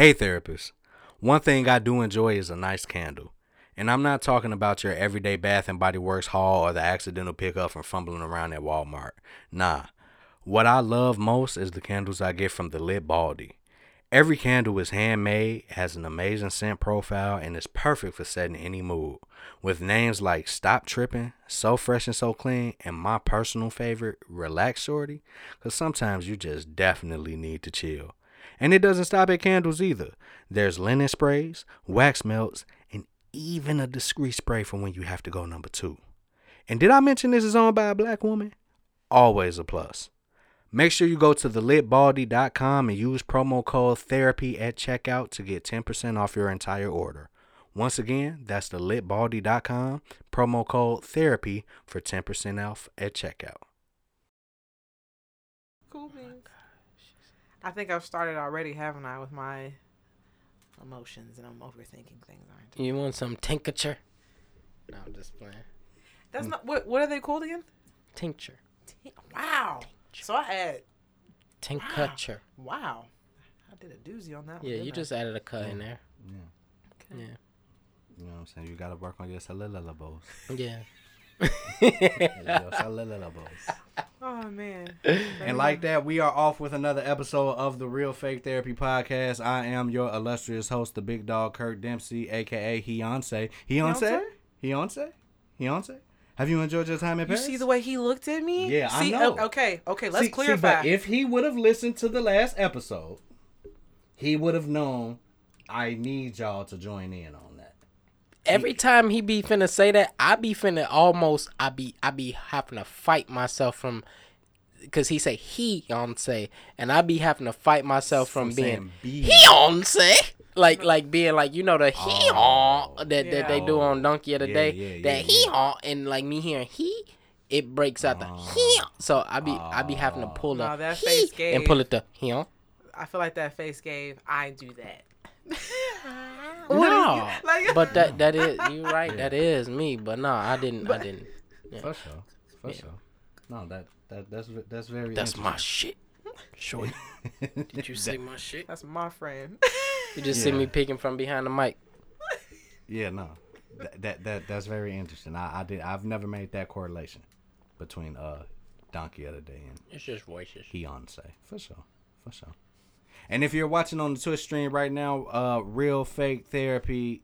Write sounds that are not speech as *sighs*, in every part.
Hey, therapist. One thing I do enjoy is a nice candle. And I'm not talking about your everyday Bath and Body Works haul or the accidental pickup from fumbling around at Walmart. Nah. What I love most is the candles I get from the Lit Baldie. Every candle is handmade, has an amazing scent profile, and is perfect for setting any mood. With names like Stop Tripping, So Fresh and So Clean, and my personal favorite, Relax Shorty, because sometimes you just definitely need to chill. And it doesn't stop at candles either. There's linen sprays, wax melts, and even a discreet spray for when you have to go number two. And did I mention this is owned by a black woman? Always a plus. Make sure you go to thelitbaldie.com and use promo code therapy at checkout to get 10% off your entire order. Once again, that's thelitbaldie.com, promo code therapy for 10% off at checkout. Cool beans. I think I've started already, haven't I, with my emotions and I'm overthinking things, aren't I? You want some tincture? No, I'm just playing. That's hmm. not what. What are they called again? Tincture. T- Wow. So I had. Tincture. Wow. I did a doozy on that one. Yeah, you didn't I? just added a cut in there. Yeah. Yeah. You know what I'm saying? You gotta work on your syllables. *laughs* Yeah. your syllables. *laughs* Oh man. And like that, we are off with another episode of the Real Fake Therapy Podcast. I am your illustrious host, the big dog Curt Dempsey, aka Beyonce. Beyonce? Beyonce? Beyonce? Have you enjoyed your time in You see the way he looked at me? Yeah, I know. Okay, okay. Let's See- see, clarify. but if he would have listened to the last episode, he would have known I need y'all to join in on. Every time he be finna say that, I be finna almost, I be, I be having to fight myself from, cause he say he on say, and I be having to fight myself from, From being saying be. he on say, like, like being like you know the he oh, on that that they do on Donkey of the Yeah, Day, yeah, that yeah, he yeah. on, and like me hearing he, it breaks out the he. Oh. So I be, I be having to oh. pull the Nah, that he face and pull it the he on. I feel like that face gave. I do that. *laughs* No, Like- but that *laughs* that is you right. That is me. But no, I didn't. I didn't. For sure. For sure. No, that, that that's that's very That's my interesting. shit. Shorty. *laughs* Did you say my shit? That's my friend. *laughs* You just see me peeking from behind the mic. Yeah, no. That, that that that's very interesting. I, I did I've never made that correlation between uh Donkey of the Day and It's just voices. Beyonce. For sure. For sure. And if you're watching on the Twitch stream right now, uh Real Fake Therapy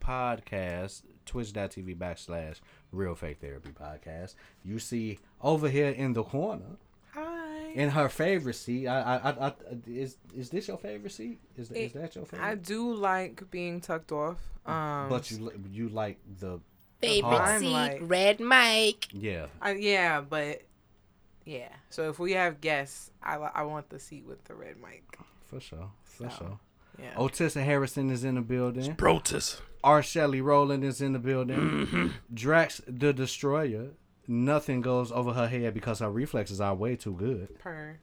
Podcast, twitch.tv backslash Real Fake Therapy Podcast. You see over here in the corner, Hi. in her favorite seat. I, I, I, I is is this your favorite seat? Is, is that your favorite? I do like being tucked off. Um, but you you like the Favorite I'm seat, like- red mic. yeah. I, yeah, but yeah. So if we have guests, I I want the seat with the red mic. For sure. For So, sure. Yeah. Otissa Harrison is in the building. Protus. R. Shelley Rowland is in the building. Mm-hmm. Drax the Destroyer. Nothing goes over her head because her reflexes are way too good. Per.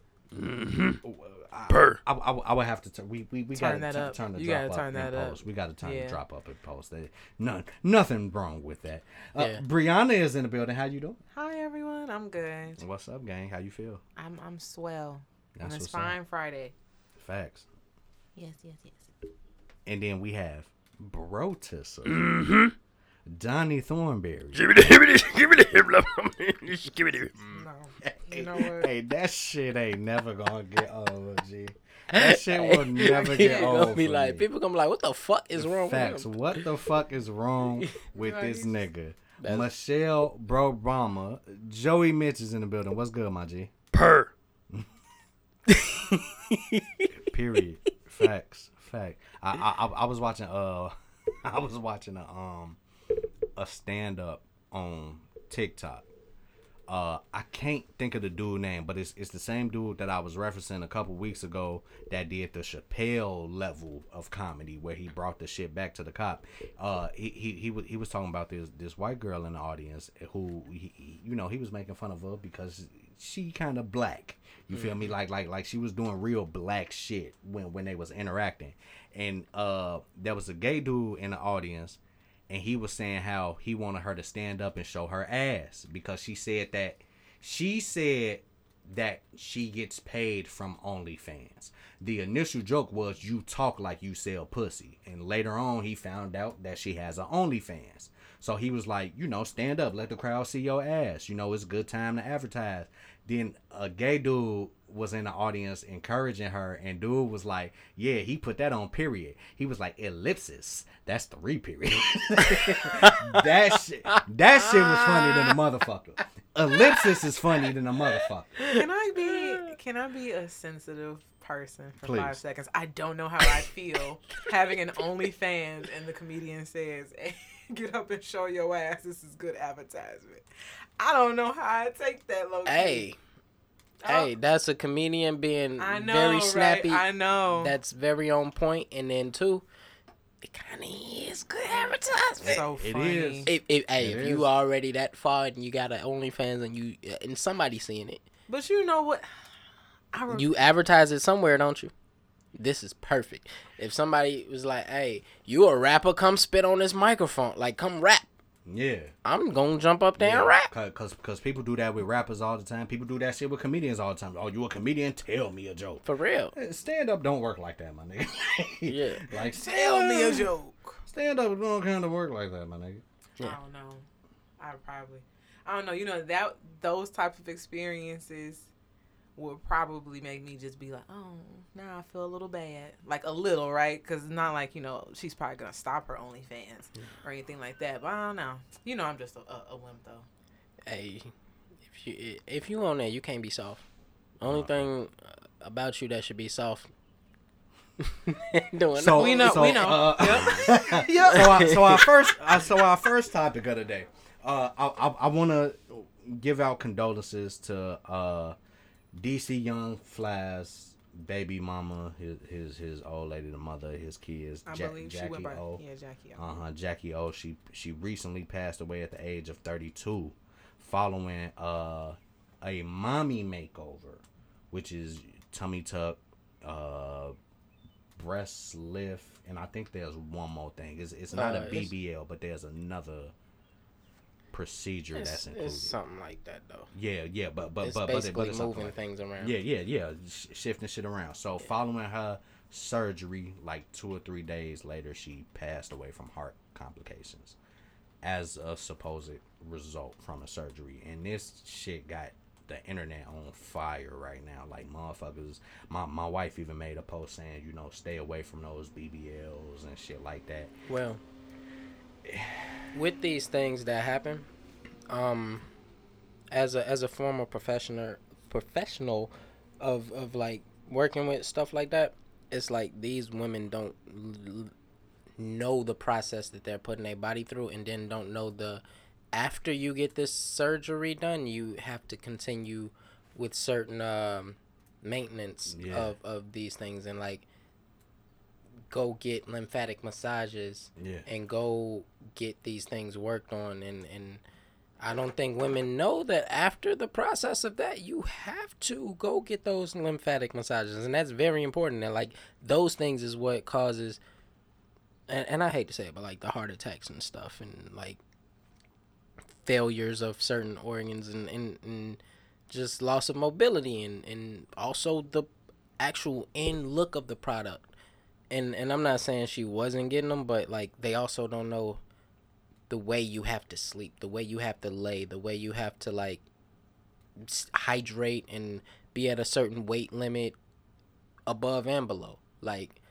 Per. I, I, I would have to turn. We we, we Turn gotta that t- up. turn the You drop gotta up turn in that up. post. We gotta turn Yeah. the drop up in post. There- None nothing wrong with that. Uh, Yeah. Briana is in the building. How you doing? Hi everyone. I'm good. What's up, gang? How you feel? I'm I'm swell. That's and it's what's up. fine Friday. Facts. Yes, yes, yes. And then we have Brotus. Mm-hmm. Donnie Thornberry. No. You know what? Hey, that shit ain't never gonna get old, G. That shit will never get old. gonna be for like, me. people gonna be like, what the fuck is wrong Facts. with him? What the fuck is wrong *laughs* with Like, this nigga? That's- Michelle Bro Brahma. Joey Mitch is in the building. What's good, my G? Per. *laughs* Period. Facts. Fact. I, I I was watching uh *laughs* I was watching a um a stand up on TikTok. Uh I can't think of the dude name, but it's it's the same dude that I was referencing a couple weeks ago that did the Chappelle level of comedy where he brought the shit back to the cop. Uh he he he was he was talking about this this white girl in the audience who he- you know, he was making fun of her because she kind of black. You feel me? Like like like she was doing real black shit when when they was interacting. And uh there was a gay dude in the audience and he was saying how he wanted her to stand up and show her ass because she said that she said that she gets paid from OnlyFans. The initial joke was you talk like you sell pussy, and later on he found out that she has an OnlyFans. So he was like, you know, stand up, let the crowd see your ass. You know, it's a good time to advertise. Then a gay dude was in the audience encouraging her, and dude was like, "Yeah, he put that on period." He was like, "Ellipsis, that's three period." *laughs* that shit, that shit was funny than a motherfucker. Ellipsis is funny than a motherfucker. Can I be can I be a sensitive person for five seconds? I don't know how I feel having an OnlyFans and the comedian says, hey, *laughs* *laughs* "Get up and show your ass. This is good advertisement." I don't know how I take that. Low Hey, hey, that's a comedian being I know, very snappy. Right? I know. That's very on point. And then two, it kind of is good advertisement. so It funny. is. if, if, hey, It if is. you already that far and you got an OnlyFans and you and somebody seeing it, But you know what? I re- you advertise it somewhere, don't you? This is perfect. If somebody was like, "Hey, you a rapper? Come spit on this microphone. Like, come rap." Yeah. I'm gonna jump up there and rap. Cause, cause people do that with rappers all the time. People do that shit with comedians all the time. Oh, you a comedian? Tell me a joke. For real. Stand up don't work like that, my nigga. *laughs* Yeah. Like tell me a joke. Stand up don't kind of work like that, my nigga. Yeah. I don't know. I probably. I don't know. You know that those type of experiences would probably make me just be like, oh, now I feel a little bad, like a little, right? Because it's not like you know she's probably gonna stop her OnlyFans or anything like that. But I don't know. You know, I'm just a, a, a wimp though. Hey, if you if you on there, you can't be soft. Only thing uh, about you that should be soft. *laughs* Doing So We know- so, we know. Uh, *laughs* So, our, so our first, uh, so our first topic of the day. Uh, I I, I want to give out condolences to uh, DC Young Fly's baby mama, his his his old lady, the mother, his kids, I Ja- believe she Jacky went by. O. Yeah, Jacky O. Uh huh. Jacky O. She she recently passed away at the age of 32, following uh a mommy makeover, which is tummy tuck, uh, breast lift, and I think there's one more thing. It's it's not Uh, a BBL, but there's another procedure It's, that's included. something like that though. yeah, yeah, but but It's but basically but moving like- things around. yeah, yeah, yeah. Sh- shifting shit around. So following her surgery, like two or three days later, she passed away from heart complications as a supposed result from the surgery. And this shit got the internet on fire right now. Like motherfuckers, my my wife even made a post saying, you know, stay away from those BBLs and shit like that. Well, with these things that happen, um, as a as a former professional professional of of like working with stuff like that, it's like these women don't l- know the process that they're putting their body through, and then don't know the after you get this surgery done, you have to continue with certain um, maintenance Yeah. of of these things, and like go get lymphatic massages Yeah. and go get these things worked on and and I don't think women know that after the process of that you have to go get those lymphatic massages and that's very important and like those things is what causes and, and I hate to say it but like the heart attacks and stuff and like failures of certain organs and, and, and just loss of mobility and, and also the actual end look of the product and and I'm not saying she wasn't getting them, but like they also don't know the way you have to sleep, the way you have to lay, the way you have to like hydrate and be at a certain weight limit above and below. Like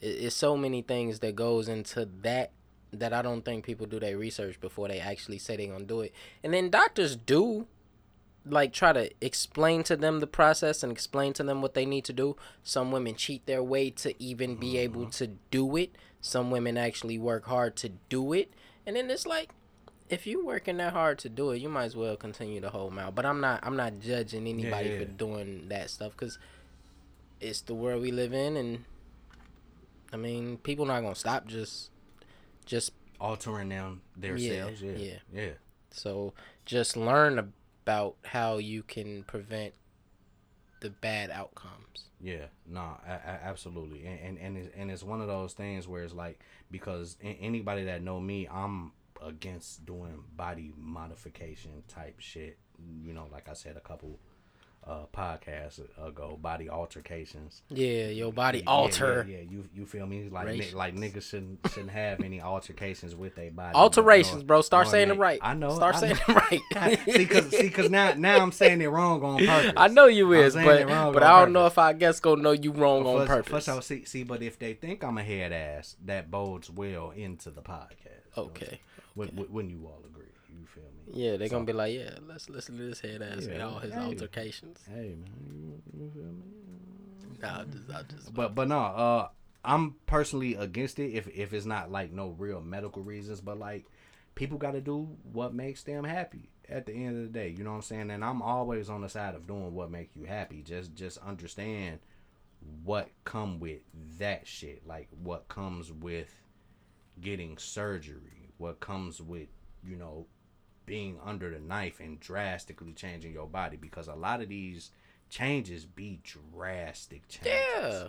it's so many things that goes into that that I don't think people do their research before they actually say they're gonna do it. And then doctors do like try to explain to them the process and explain to them what they need to do. Some women cheat their way to even be able mm-hmm. to do it. Some women actually work hard to do it. And then it's like if you're working that hard to do it, you might as well continue to hold out. But I'm not I'm not judging anybody yeah. for doing that stuff cuz it's the world we live in and I mean, people not going to stop just just Altering them themselves. Yeah. yeah. Yeah. so just learn about how you can prevent the bad outcomes. Yeah, no, a- a- absolutely, and and and it's, and it's one of those things where it's like because anybody that know me, I'm against doing body modification type shit. You know, like I said a couple uh podcast ago, body altercations. Yeah, your body Yeah, alter. Yeah, yeah, you you feel me? Like Rations. like niggas shouldn't shouldn't have any altercations with their body. Alterations, bro. Start saying they- it right. I know. Start I saying know. it right. *laughs* see, cause see, cause now now I'm saying it wrong on purpose. *laughs* I know you is, but but I don't know if I guess gonna know you wrong on For- purpose. For sure. See, see, but if they think I'm a head ass, that bodes well into the podcast. Okay. Would, would, wouldn't you all agree? You feel me? Yeah, they're So- gonna be like, yeah, let's listen to this head ass and all his hey. altercations. Hey man, you, you feel me? Nah, I'm just, I'm just. But but no, uh, I'm personally against it if if it's not like no real medical reasons, but like people got to do what makes them happy at the end of the day. You know what I'm saying? And I'm always on the side of doing what makes you happy. Just just understand what come with that shit. Like what comes with getting surgery. What comes with you know being under the knife and drastically changing your body because a lot of these changes be drastic changes yeah,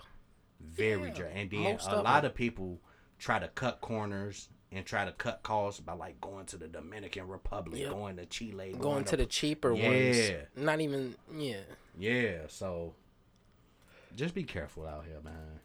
very Yeah, dry. And then most a lot of people try to cut corners and try to cut costs by like going to the Dominican Republic, Yep. going to Chile, going to the cheaper ones. Yeah. Not even. Yeah. yeah. So just be careful out here, man.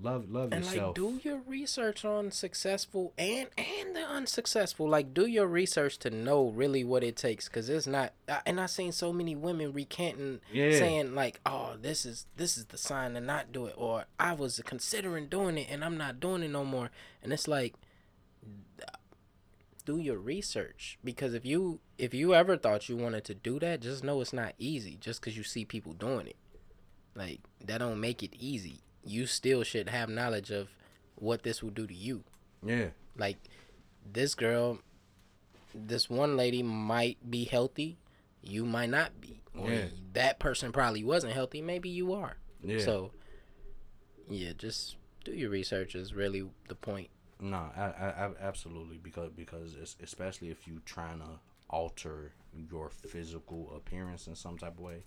Love, love And yourself. like, do your research on successful and and the unsuccessful. Like, do your research to know really what it takes, because it's not. And I've seen so many women recanting, Yeah. saying like, "Oh, this is this is the sign to not do it," or "I was considering doing it and I'm not doing it no more." And it's like, do your research because if you if you ever thought you wanted to do that, just know it's not easy. Just because you see people doing it, like that don't make it easy. You still should have knowledge of what this will do to you. yeah, Like this girl, this one lady might be healthy, you might not be. Or Yeah. that person probably wasn't healthy. Maybe you are. yeah. So, yeah, just do your research is really the point. No, I, I, I absolutely because because it's, especially if you trying to alter your physical appearance in some type of way,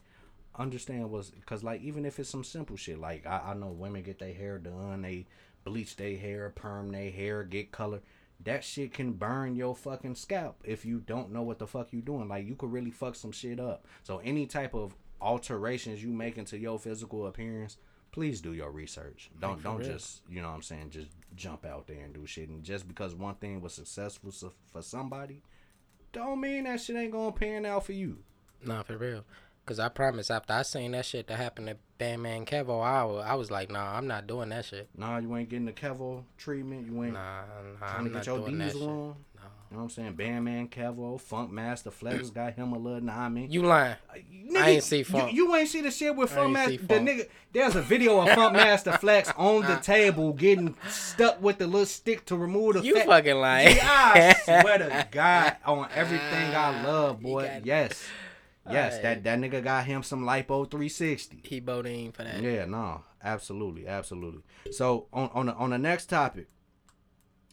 understand what's because like even if it's some simple shit like I, I know women get their hair done, they bleach their hair, perm their hair, get color. That shit can burn your fucking scalp if you don't know what the fuck you doing. Like you could really fuck some shit up. So any type of alterations you make into your physical appearance, please do your research. Don't don't real. just you know what I'm saying just jump out there and do shit. And just because one thing was successful for somebody, don't mean that shit ain't gonna pan out for you. Nah, for real. Cause I promise, after I seen that shit that happened to Bandman Kevo, I I was like, nah, I'm not doing that shit. Nah, you ain't getting the Kevo treatment. You ain't Nah, nah trying I'm to get your shit. on. No. You know what I'm saying? Bandman Kevo, Funk Master Flex *clears throat* got him a little Nah, nami. You lying? Uh, nigga, I ain't see Funk. You, you ain't see the shit with Funk Master. The nigga, there's a video of Funk *laughs* Master Flex on the table getting stuck with the little stick to remove the You fat- fucking lying. I swear to *laughs* God on everything I love, boy. Yes. Yes, Alright. that, that nigga got him some lipo 360. he bodine for that. Yeah, no, absolutely, absolutely. So on on the, on the next topic,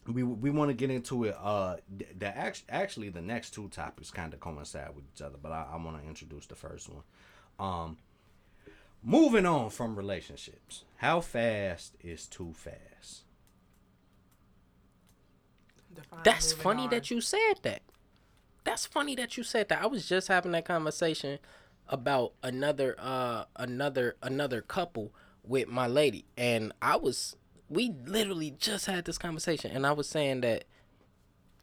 we we want to get into it. Uh, the, the act, actually the next two topics kind of coincide with each other, but I, I want to introduce the first one. Um, moving on from relationships, how fast is too fast? Define That's funny on. that you said that. That's funny that you said that. I was just having that conversation about another uh another another couple with my lady. And I was we literally just had this conversation. And I was saying that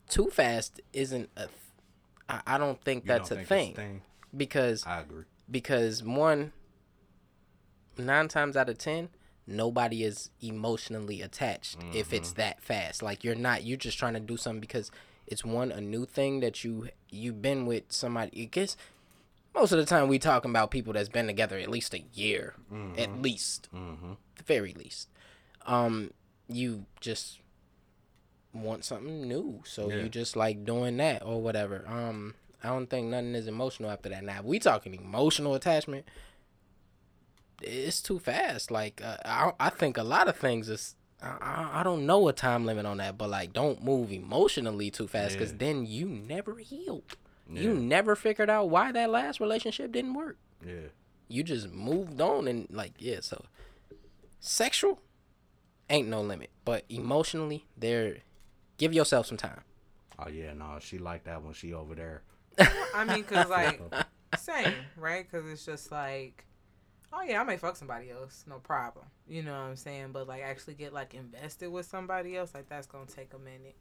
too fast isn't a th- I, I don't think You that's don't a think it's thing. because I agree. because one nine times out of ten nobody is emotionally attached if it's that fast. Like you're not you're just trying to do something because it's one a new thing that you you've been with somebody gets most of the time we talking about people that's been together at least a year at least. Mm-hmm. the very least. Um you just want something new. So Yeah. you just like doing that or whatever. Um i don't think nothing is emotional after that. Now we talking emotional attachment it's too fast. Like uh, I, I think a lot of things is I, I- I don't know a time limit on that but like don't move emotionally too fast because Yeah. then you never healed Yeah. you never figured out why that last relationship didn't work Yeah. you just moved on and like yeah so sexual ain't no limit but emotionally there give yourself some time Oh yeah, no, she like that when she over there. I mean, cause like same, right? Because it's just like, oh yeah, I may fuck somebody else, no problem. You know what I'm saying? But like actually get like invested with somebody else, like that's gonna take a minute.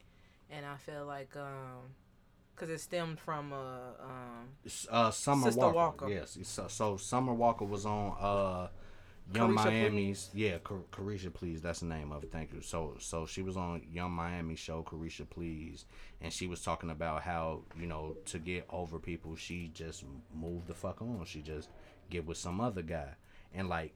And I feel like um, cause it stemmed from uh um Uh, Summer Sister Walker. Walker. Yes. So, so Summer Walker was on uh Young Caresha Miami's. Yeah, Car- Caresha Please. That's the name of it. Thank you. So so she was on Yung Miami show Caresha Please, and she was talking about how you know to get over people, she just moved the fuck on. She just get with some other guy, and like.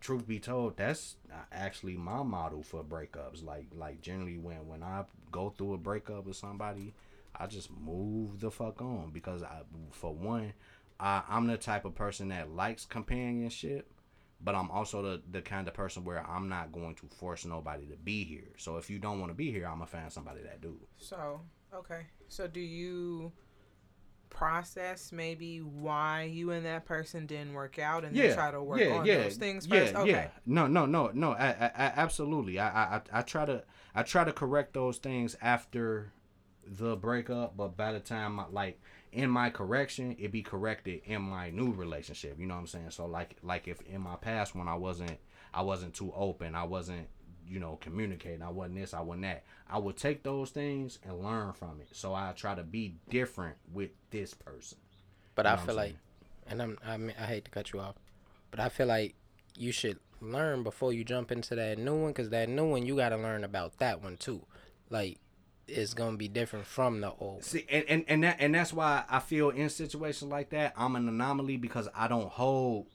Truth be told, that's actually my model for breakups. Like, like generally when when I go through a breakup with somebody, I just move the fuck on because I, for one, I, I'm the type of person that likes companionship, but I'm also the, the kind of person where I'm not going to force nobody to be here. So if you don't want to be here, I'm gonna find somebody that do. So, okay. So, do you process maybe why you and that person didn't work out and then try to work on those things yeah, first? Okay. Yeah. No, no, no, no. I, I, I absolutely. I, I, I try to, I try to correct those things after the breakup, but by the time, I, like in my correction, it be corrected in my new relationship. You know what I'm saying? So like, like if in my past when I wasn't, I wasn't too open, I wasn't, you know, communicating, I wasn't this, I wasn't that. I would take those things and learn from it. So I try to be different with this person. But You I know what feel like, and I'm I mean I hate to cut you off, but I feel like you should learn before you jump into that new one, cause that new one you got to learn about that one too. Like, it's gonna be different from the old. See, and, and, and that and that's why I feel in situations like that, I'm an anomaly because I don't hold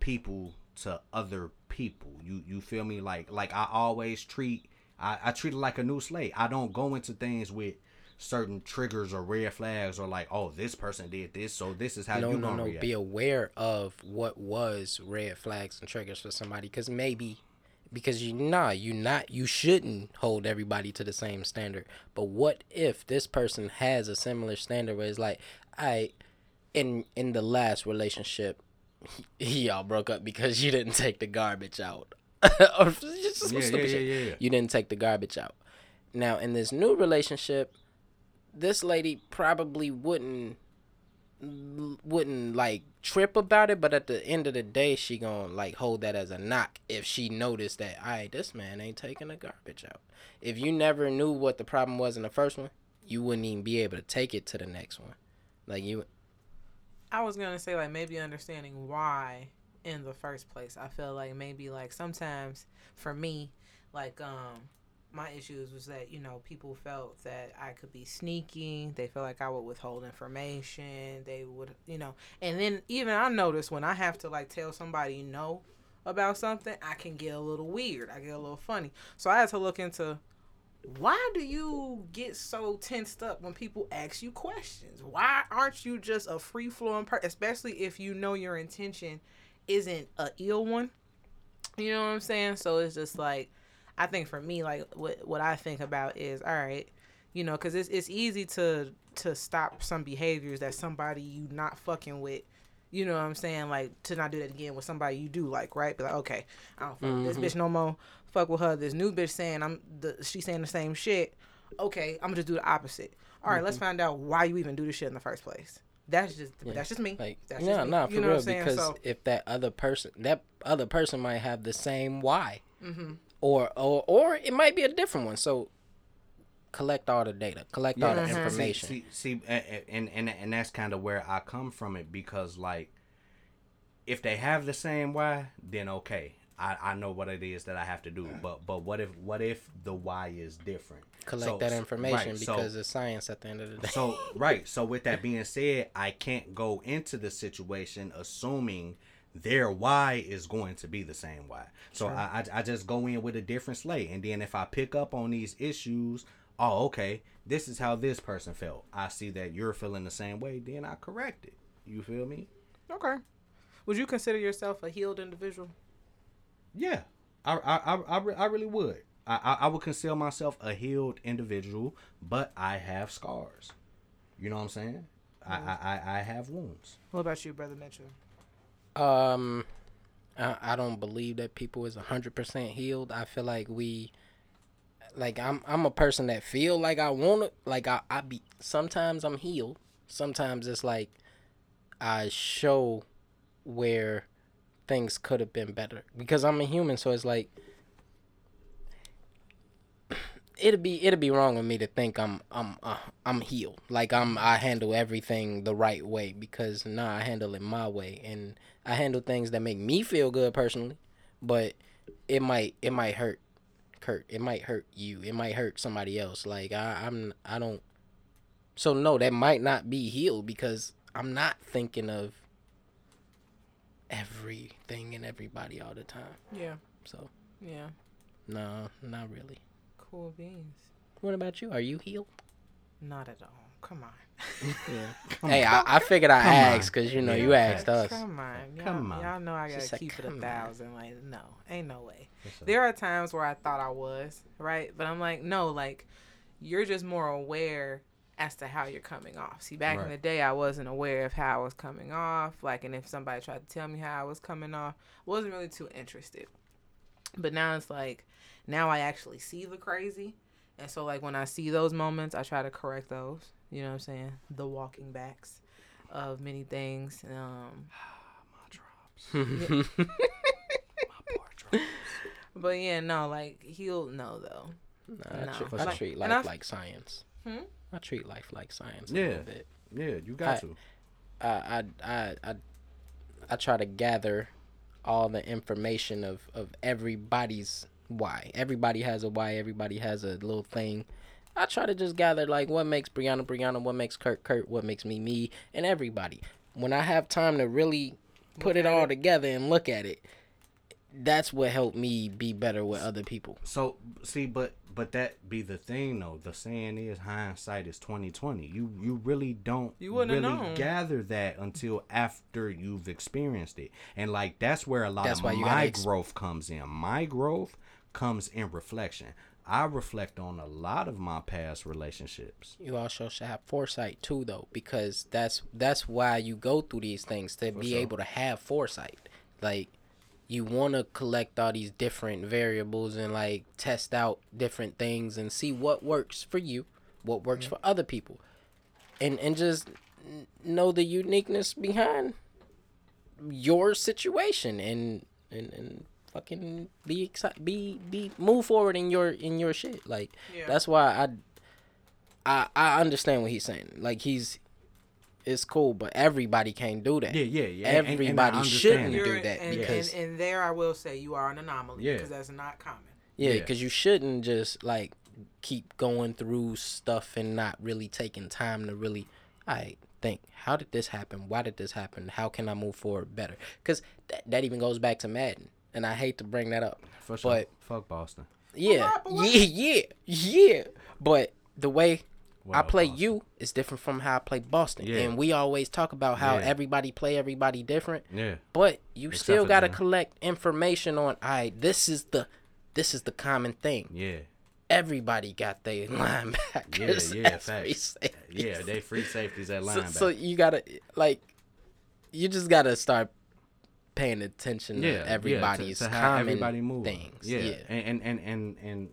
people to other people. You you feel me? Like like I always treat I, I treat it like a new slate. I don't go into things with certain triggers or red flags or like, oh, this person did this, so this is how no, you no, no. react. Be aware of what was red flags and triggers for somebody, because maybe, because you nah, you not, you shouldn't hold everybody to the same standard. But what if this person has a similar standard where it's like, I, in in the last relationship, y'all broke up because you didn't take the garbage out, *laughs* or just Yeah, yeah, yeah, yeah, yeah. You didn't take the garbage out. Now in this new relationship, this lady probably wouldn't wouldn't like trip about it, but at the end of the day, she gonna like hold that as a knock if she noticed that, all right, this man ain't taking the garbage out. If you never knew what the problem was in the first one, you wouldn't even be able to take it to the next one. Like you, I was gonna say like maybe understanding why in the first place. I feel like maybe like sometimes for me, like um my issues was that you know people felt that I could be sneaky. They felt like I would withhold information. They would you know, and then even I noticed when I have to like tell somebody no about something, I can get a little weird. I get a little funny. So I had to look into why do you get so tensed up when people ask you questions? Why aren't you just a free flowing person? Especially if you know your intention isn't a ill one. You know what I'm saying? So it's just like, I think for me, like what what I think about is all right, you know, because it's it's easy to to stop some behaviors that somebody you not fucking with. You know what I'm saying? Like to not do that again with somebody you do like, right? Be like, okay, I don't fuck with this mm-hmm. bitch no more. Fuck with her. This new bitch saying I'm the she saying the same shit. Okay, I'm gonna just do the opposite. All right, let's find out why you even do this shit in the first place. That's just that's just me. like, that's yeah, just me. nah, for You know real. what I'm saying? Because So- if that other person, that other person might have the same why, Mm-hmm. or or or it might be a different one. So collect all the data, collect all the Mm-hmm. See- information. See, see, a- a- and and and that's kind of where I come from it because like, if they have the same why, then okay, I, I know what it is that I have to do. But but what if what if the why is different? collect So- that information right, so- because it's science at the end of the day. So *laughs* right. So with that being said, I can't go into the situation assuming their why is going to be the same why. So I, I I just go in with a different slate, and then if I pick up on these issues, oh okay, this is how this person felt. I see that you're feeling the same way, then I correct it. You feel me? Okay. Would you consider yourself a healed individual? Yeah, I I I, I, I really would. I, I I would consider myself a healed individual, but I have scars. You know what I'm saying? I, I, I I have wounds. What about you, brother Mitchell? Um, I, I don't believe that people is hundred percent healed. I feel like we, like I'm I'm a person that feel like I want to like I I be sometimes I'm healed. Sometimes it's like I show where things could have been better because I'm a human, so it's like *clears throat* it'd be it'd be wrong of me to think I'm I'm uh, I'm healed. Like I'm I handle everything the right way because nah, I handle it my way and I handle things that make me feel good personally, but it might it might hurt Curt. It might hurt you. It might hurt somebody else. Like I I'm I don't so no, that might not be healed because I'm not thinking of everything and everybody all the time. Yeah. So Yeah. no, not really. Cool beans. What about you? Are you healed? Not at all. Come on. Yeah. *laughs* hey, I, I figured I Come asked because you know Yeah, you asked facts. us. Come on. Y'all, Come on. Y'all know I gotta said, keep it "Come a on." thousand. Like, no, ain't no way. What's up? There are times where I thought I was, right? But I'm like, no, like, you're just more aware as to how you're coming off. See, back in the day, I wasn't aware of how I was coming off. Like, and if somebody tried to tell me how I was coming off, wasn't really too interested. But now it's like, now I actually see the crazy. And so, like, when I see those moments, I try to correct those. You know what I'm saying? The walking backs of many things. Um, *sighs* My drops. *laughs* Yeah. *laughs* My poor drops. but yeah, no, like, he'll know, though. Nah, I, No. treat, I Like- treat life I've- like science. Hmm? I treat life like science. A Yeah. little bit. Yeah, you got I- to. I, I I I I try to gather all the information of of everybody's why. Everybody has a why. Everybody has a little thing. I try to just gather like what makes Briana Briana, what makes Curt Curt, what makes me me, and everybody. When I have time to really put it all it. together and look at it, that's what helped me be better with other people. So see, but but that be the thing though. The saying is hindsight is twenty twenty. You you really don't You wouldn't really have known. gather that until after you've experienced it. And like that's where a lot That's of why my ex- growth comes in. My growth comes in reflection. I reflect on a lot of my past relationships. You also should have foresight too, though, because that's that's why you go through these things to be sure. able to have foresight. Like, you want to collect all these different variables and like test out different things and see what works for you, what works mm-hmm. for other people, and and just know the uniqueness behind your situation and and and fucking be excited, be be move forward in your in your shit. Like Yeah. that's why I I I understand what he's saying. Like he's it's cool, but everybody can't do that. Yeah, yeah, yeah. and- and Everybody shouldn't that. do that and, because- and, and there I will say you are an anomaly Yeah. because that's not common. Yeah, Yeah. because you shouldn't just like keep going through stuff and not really taking time to really, I think, how did this happen? Why did this happen? How can I move forward better? Because that, that even goes back to Madden, and I hate to bring that up. For sure. But Fuck Boston. yeah, what- but what- *laughs* yeah, yeah, yeah. But the way I play Boston. you is different from how I play Boston, Yeah. and we always talk about how Yeah. everybody play everybody different. Yeah. But you Except still got to collect information on. I this is the this is the common thing. Yeah. Everybody got their *laughs* linebackers. Yeah, yeah, facts. Yeah, they free safeties at So, linebacker. so you gotta like, you just gotta start paying attention yeah, to everybody's yeah, to, to how common everybody move. things. Yeah, Yeah. And, and and and and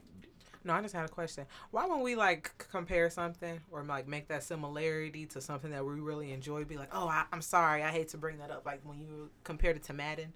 No, I just had a question. Why when we like compare something or like make that similarity to something that we really enjoy, be like, oh, I, I'm sorry, I hate to bring that up. Like when you compared it to Madden,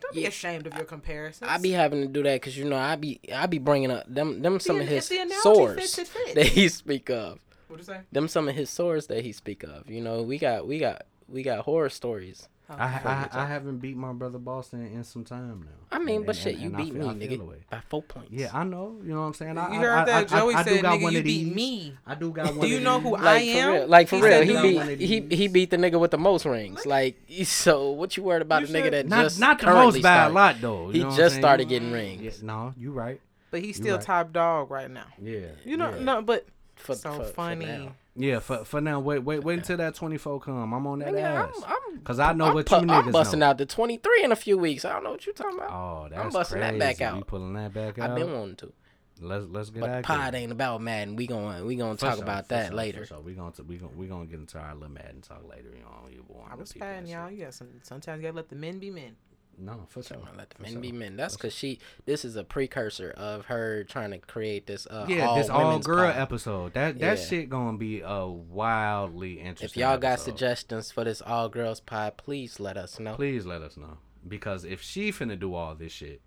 don't be ashamed of your comparisons. I be having to do that because you know I be I be bringing up them them some The- of his sores fits, it fits. *laughs* that he speak of. What do you say? Them some of his sores that he speak of. You know we got we got we got horror stories. I, I I haven't beat my brother Boston in some time now. I mean, And- but and- shit, you and I beat feel- me, I feel the nigga, way. by four points. Yeah, I know. You know what I'm saying. I, You I- heard I, that? I, Joey I, said, got "Nigga, one you beat these. me." I do got *laughs* one. Do you know these. who I am? real, like for He real, he he beat he he beat the nigga with the most rings. Like *laughs* so, what you worried about You a nigga that Not just not the most by a lot though. He know what I'm just started getting rings Yeah, no, you right. But he's still right. top dog right now. Yeah. You know, yeah. no, but for, so for- for funny. Now. Yeah, for for now, wait, wait, wait until that twenty four come. I'm on that Nigga, ass. I'm, I'm, Cause I know I'm, what pu- you niggas I'm busting know. out the 23 in a few weeks. I don't know what you're talking about. Oh, that's busting that crazy. back You pulling that back out. I've been wanting to, Let's let's get but the active. pod ain't about Madden. We gonna we gonna For talk sure, about that sure, later. So sure. We gonna we gonna we gonna get into our little Madden talk later. You know, you want I the was people fine, y'all. You got some. Sometimes you gotta let the men be men. No, for sure. I'm gonna let the men sure. be men. That's because she. This is a precursor of her trying to create this. Uh, Yeah, all this all girl pod. episode. That that Yeah. shit gonna be a wildly interesting. If y'all got suggestions for this all girls pod, please let us know. please let us know. Because if she finna do all this shit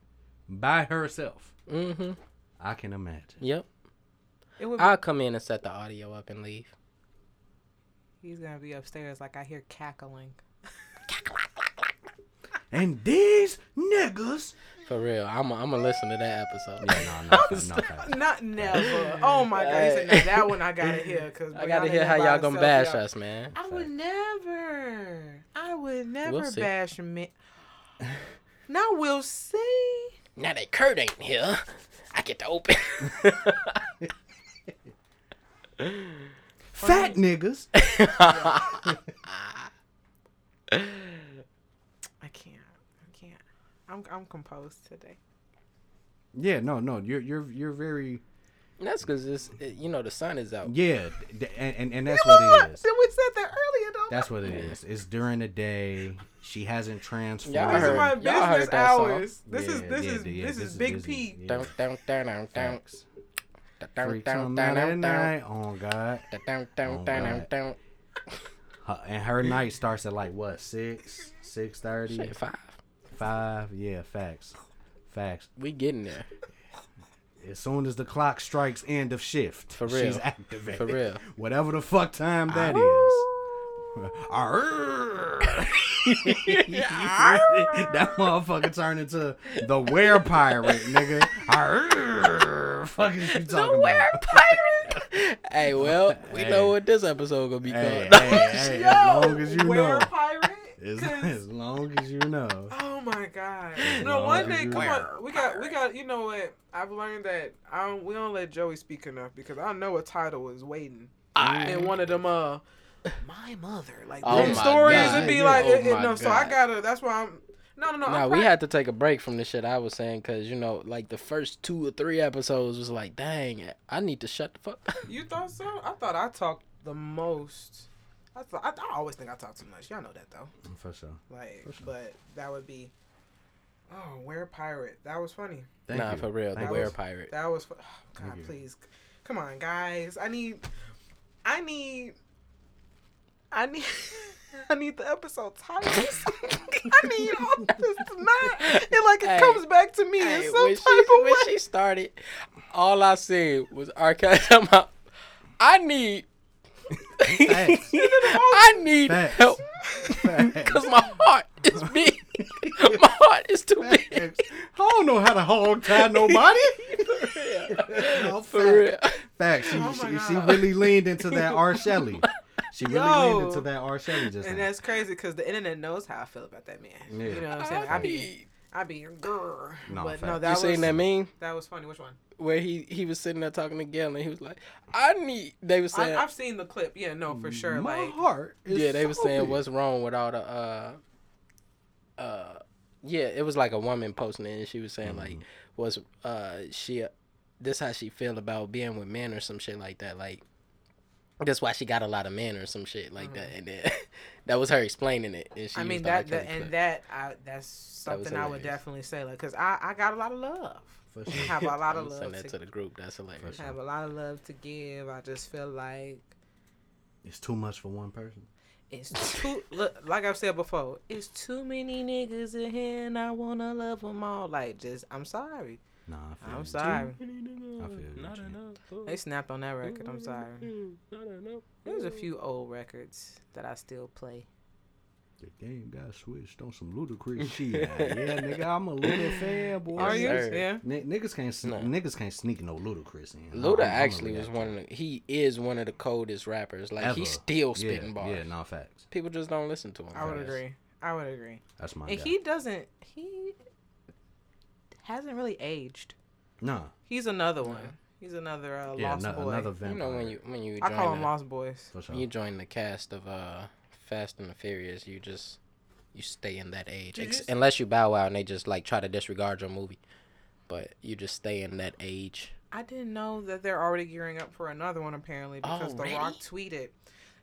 by herself, Mm-hmm. I can imagine. Yep. It would be, I'll come in and set the audio up and leave. he's gonna be upstairs like I hear cackling. And these niggas. For real, I'm I'm gonna listen to that episode. Yeah, no, no, no, no. Not never. Oh my god, he said, "No, that one I gotta hear because I gotta hear how y'all gonna bash us, man. I would never. I would never see. bash me. Now we'll see. Now that Curt ain't here, I get to open. Fat niggas. *laughs* *laughs* I can't. I can't. I'm I'm composed today. Yeah, no, no. You're you're you're very That's because it's it- you know the sun is out. yeah, th- and and, and that's what it is. Did we said that earlier though? That's what it is. It's during the day. She hasn't transformed. Y'all These heard- are my y'all heard business that song. hours. This is this yeah, is yeah, this this is is Big business. P. Yeah. Dun, dun, dun, dun, dun. Facts. Dun, Freaks dun, on dun, that dun, night. Oh God. Oh, dun, God. dun. Her- and her night starts at like what six, six thirty, Shit, five. Five. Yeah, facts, facts. We getting there. As soon as the clock strikes end of shift, For she's activated. For real. Whatever the fuck time that is. Arrgh. *laughs* *laughs* that motherfucker turned into the were pirate, nigga. Arrgh. Fuck is you talking about? pirate. *laughs* hey, well, we Hey. know what this episode gonna be Hey, called. hey, hey, as long as you know. Pirate? As, *laughs* 'Cause- as long as you know. Oh my god! As No, one day, Come know. on, we got, we got. You know what? I've learned that I don't, we don't let Joey speak enough because I know a title is waiting Aight. in one of them. Uh, my mother, like Oh them my stories. God. It'd be Yeah. like, Oh it, it- my no. So I gotta. That's why I'm. No, no, no. Nah, we had to take a break from the shit I was saying because you know, like the first two or three episodes was like, dang, I need to shut the fuck. up. You thought so? I thought I talked the most. I thought. I, I always think I talk too much. Y'all know that though. Mm, for sure. Like, For sure. but that would be. Oh, where pirate? That was funny. Thank nah, you. for real, Thank the you. were pirate. That was. fu- Oh, God, Thank you. please, come on, guys. I need. I need. I need. *laughs* I need the episode titles. *laughs* I need all this tonight. It like it Hey, comes back to me Hey, in some when type she, of when way. she started, all I said was R. Kelly *laughs* I need, Facts. *laughs* I need Facts. help because my heart is *laughs* big. my heart is too big. I don't know how to hog tie nobody. *laughs* No, For fact. real. Facts. She, Oh my she, she really leaned into that R. Shelley. She really Yo. leaned into that R. Shelley just And now. that's crazy because the internet knows how I feel about that man. Yeah. You know what I'm saying? I I be, need- I be, grr. No, but fact. no, You that You was seen that meme that was funny. Which one? Where he he was sitting there talking to Gail and he was like, I need. They were saying, I, I've seen the clip. Yeah, no, for sure. My like, heart is yeah, they were saying big. what's wrong with all the uh uh yeah, it was like a woman posting it and she was saying like was uh she this how she feel about being with men or some shit like that like that's why she got a lot of men or some shit like that and then *laughs* that was her explaining it and she I mean used the R. that, that and clip. that I that's That something I would definitely say like because I I got a lot of love. For I *laughs* sure. have a lot of love send that to, to the group that's hilarious For have a lot of love to give. I just feel like It's too much for one person. it's too *laughs* look like I've said before. It's too many niggas in here and I wanna love them all. Like just I'm sorry. Nah, I feel I'm you. sorry. I feel you, not G. enough They snapped on that record. I'm sorry. not enough There's a few old records that I still play. The game got switched on some Ludacris shit. yeah, nigga, I'm a Luda fan, boy. Are you? Yeah. N- niggas can't sn- No. niggas can't sneak no Ludacris in. Luda I'm- I'm actually was one of the, he is one of the coldest rappers. Like Ever. he's still yeah, spitting bars. Yeah, no facts. People just don't listen to him. I would Facts. agree. I would agree. That's my And guy. he doesn't he hasn't really aged. nah, He's another one. He's another uh, yeah, lost no, boy. another You know when you when you I join call him the, Lost Boys. For sure. you join the cast of uh Fast and the Furious, you just you stay in that age Ex- unless you bow out and they just like try to disregard your movie. But you just stay in that age. I didn't know that they're already gearing up for another one apparently because The Rock tweeted.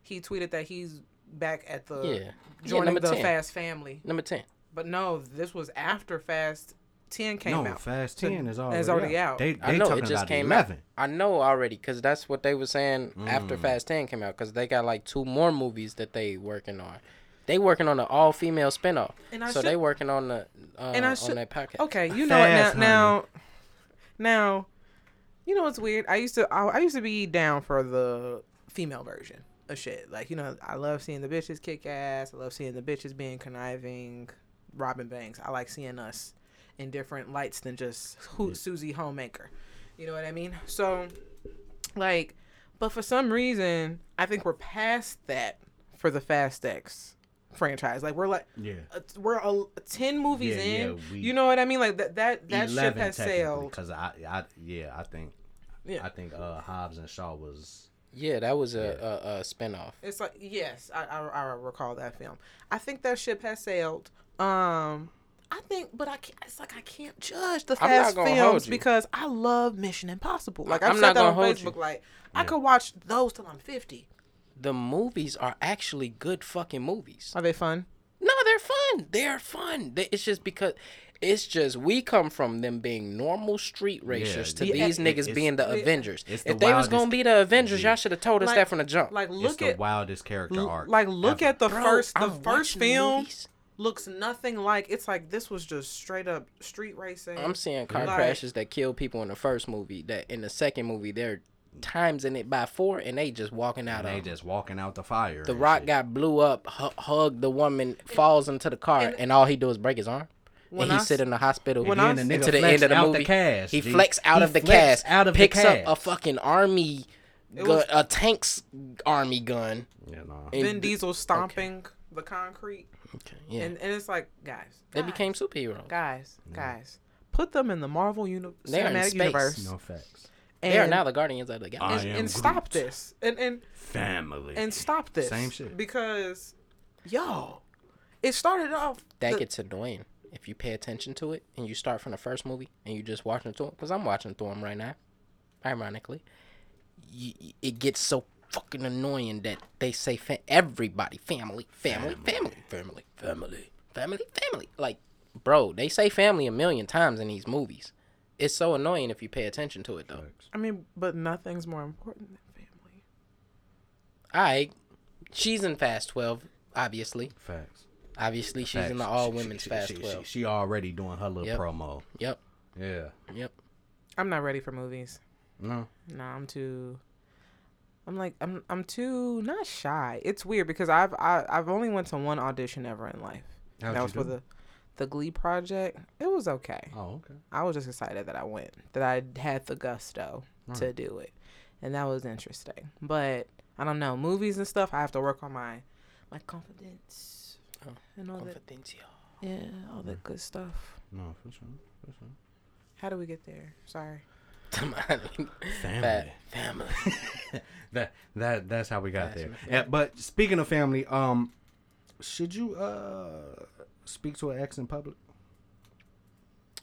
He tweeted that he's back at the yeah. Yeah, joining number the 10. Fast family. Number ten. But no, this was after Fast Ten came no, out. Fast Ten is already, it's already out. They, they I know talking it just came eleven. out. I know already because that's what they were saying after Mm. Fast Ten came out because they got like two more movies that they working on. They working on an all female spinoff. And I so should- they working on the uh, And I on should- that podcast. Okay, you know what Fast, now. Now, now, you know what's weird? I used to I, I used to be down for the female version of shit. Like you know, I love seeing the bitches kick ass. I love seeing the bitches being conniving, robbing banks. I like seeing us in different lights than just who, Susie Homemaker. You know what I mean? So, like, but for some reason, I think we're past that for the Fast X franchise. Like we're like Yeah. uh, we're uh, 10 movies Yeah, in yeah, we- you know what i mean like that that that ship has sailed Because I, I, yeah, I think, Yeah. I think uh, Hobbs and Shaw was. Yeah, that was a, a, a spinoff. it's like yes I, I i recall that film i think that ship has sailed um I think, but I can't. It's like I can't judge the I'm fast films because I love Mission Impossible. Like I'm I've not said that gonna on hold Facebook. you. Like I could watch those till I'm 50. The movies are actually good fucking movies. Are they fun? No, they're fun. They're fun. They- It's just because it's just we come from them being normal street racers to Yeah, these it- niggas being the it- Avengers. it's the If they was gonna be the Avengers, Yeah. y'all should have told us Like- that from the jump. Like it's at the wildest character l- arc. like look ever. at the Bro, first the I'm first film movies. Looks nothing like. It's like this was just straight up street racing. I'm seeing car Like- crashes that kill people in the first movie. That in the second movie they're times in it by four, and they just walking out And they of. just walking out the fire. The Rock shit. got blew up, hu- hugged the woman, falls into the car, and- and, all he do is break his arm. When and he I sit in the hospital when And I then the nigga to the flex end of the out movie. The cast, he G. flex out He of the flex cast, Out of picks the up a fucking army, gun, was- a tank's army gun. Yeah, no. and Vin Diesel stomping the concrete, Okay, yeah, and, and it's like guys, they guys, became superheroes. guys, guys. Put them in the Marvel uni- They are in cinematic space. universe. No facts. And, they are now the Guardians of the I Galaxy. and, and stop Groot. this and and Family. and stop this. Same shit. because yo, it started off that the- gets annoying if you pay attention to it and you start from the first movie and you just watching through it. Because I'm watching through them right now, ironically. Y y- it gets so fucking annoying that they say fa- everybody family, family, family, family, family, family, family. Like, bro, they say family a million times in these movies. It's so annoying if you pay attention to it though. I mean, but nothing's more important than family. I, she's in Fast Twelve, obviously. Facts. Obviously, she's in the all She- women's she, Fast she, Twelve. She, she already doing her little Yep. promo. Yep, Yeah. yep. I'm not ready for movies. No. No, I'm too. I'm like I'm I'm too not shy. It's weird because I've I, I've only went to one audition ever in life. How'd that you was for the the Glee project. It was okay. Oh, okay. I was just excited that I went, that I had the gusto to do it, and that was interesting. But I don't know movies and stuff. I have to work on my my confidence Oh, and all that. Yeah, all that mm. good stuff. No, for sure. For sure. How do we get there? Sorry. Family. Fa- family. *laughs* that that that's how we got That's there. Yeah, but speaking of family, um, should you uh speak to an ex in public?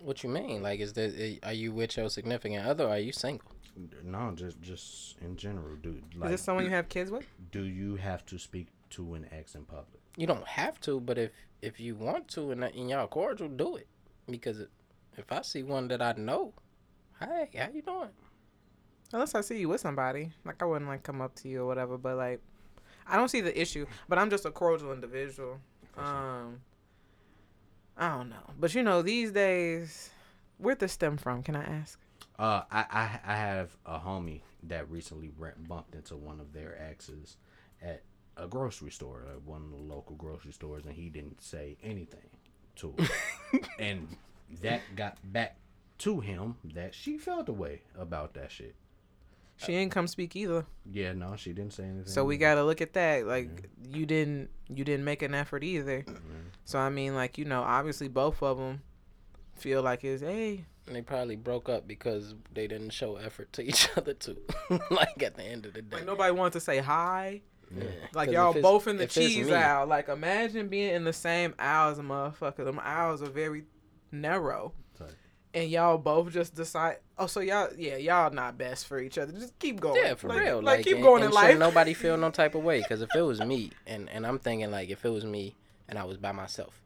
What you mean? Like, is there? Are you with your significant other? or Are you single? No, just just in general, dude. Is this someone you have kids with? do you have to speak to an ex in public? You don't have to, but if if you want to and, and y'all cordial, do it. Because if I see one that I know, hey, how you doing? Unless I see you with somebody, like I wouldn't like come up to you or whatever. But like, I don't see the issue. But I'm just a cordial individual. Um, I don't know. But you know, these days, where'd this stem from? Can I ask? Uh, I, I I have a homie that recently bumped into one of their exes at a grocery store, uh, one of the local grocery stores, and he didn't say anything to her, *laughs* and that got back to him that she felt a way about that shit. She didn't come speak either. Yeah, no, she didn't say anything. So we gotta look at that. Like you didn't you didn't make an effort either. So I mean, like you know, obviously both of them feel like it's hey. And they probably broke up because they didn't show effort to each *laughs* other too. *laughs* like at the end of the day. Like nobody wanted to say hi. Yeah. Like 'Cause y'all both in the cheese me- aisle. Like imagine being in the same aisle as a motherfucker. Them aisles are very narrow. And y'all both just decide oh so y'all yeah, y'all not best for each other. Just keep going. Yeah, for like, real. Like, Like, keep and- going and in life. Nobody feel *laughs* no type of way. Because if it was me, and and I'm thinking like if it was me and I was by myself,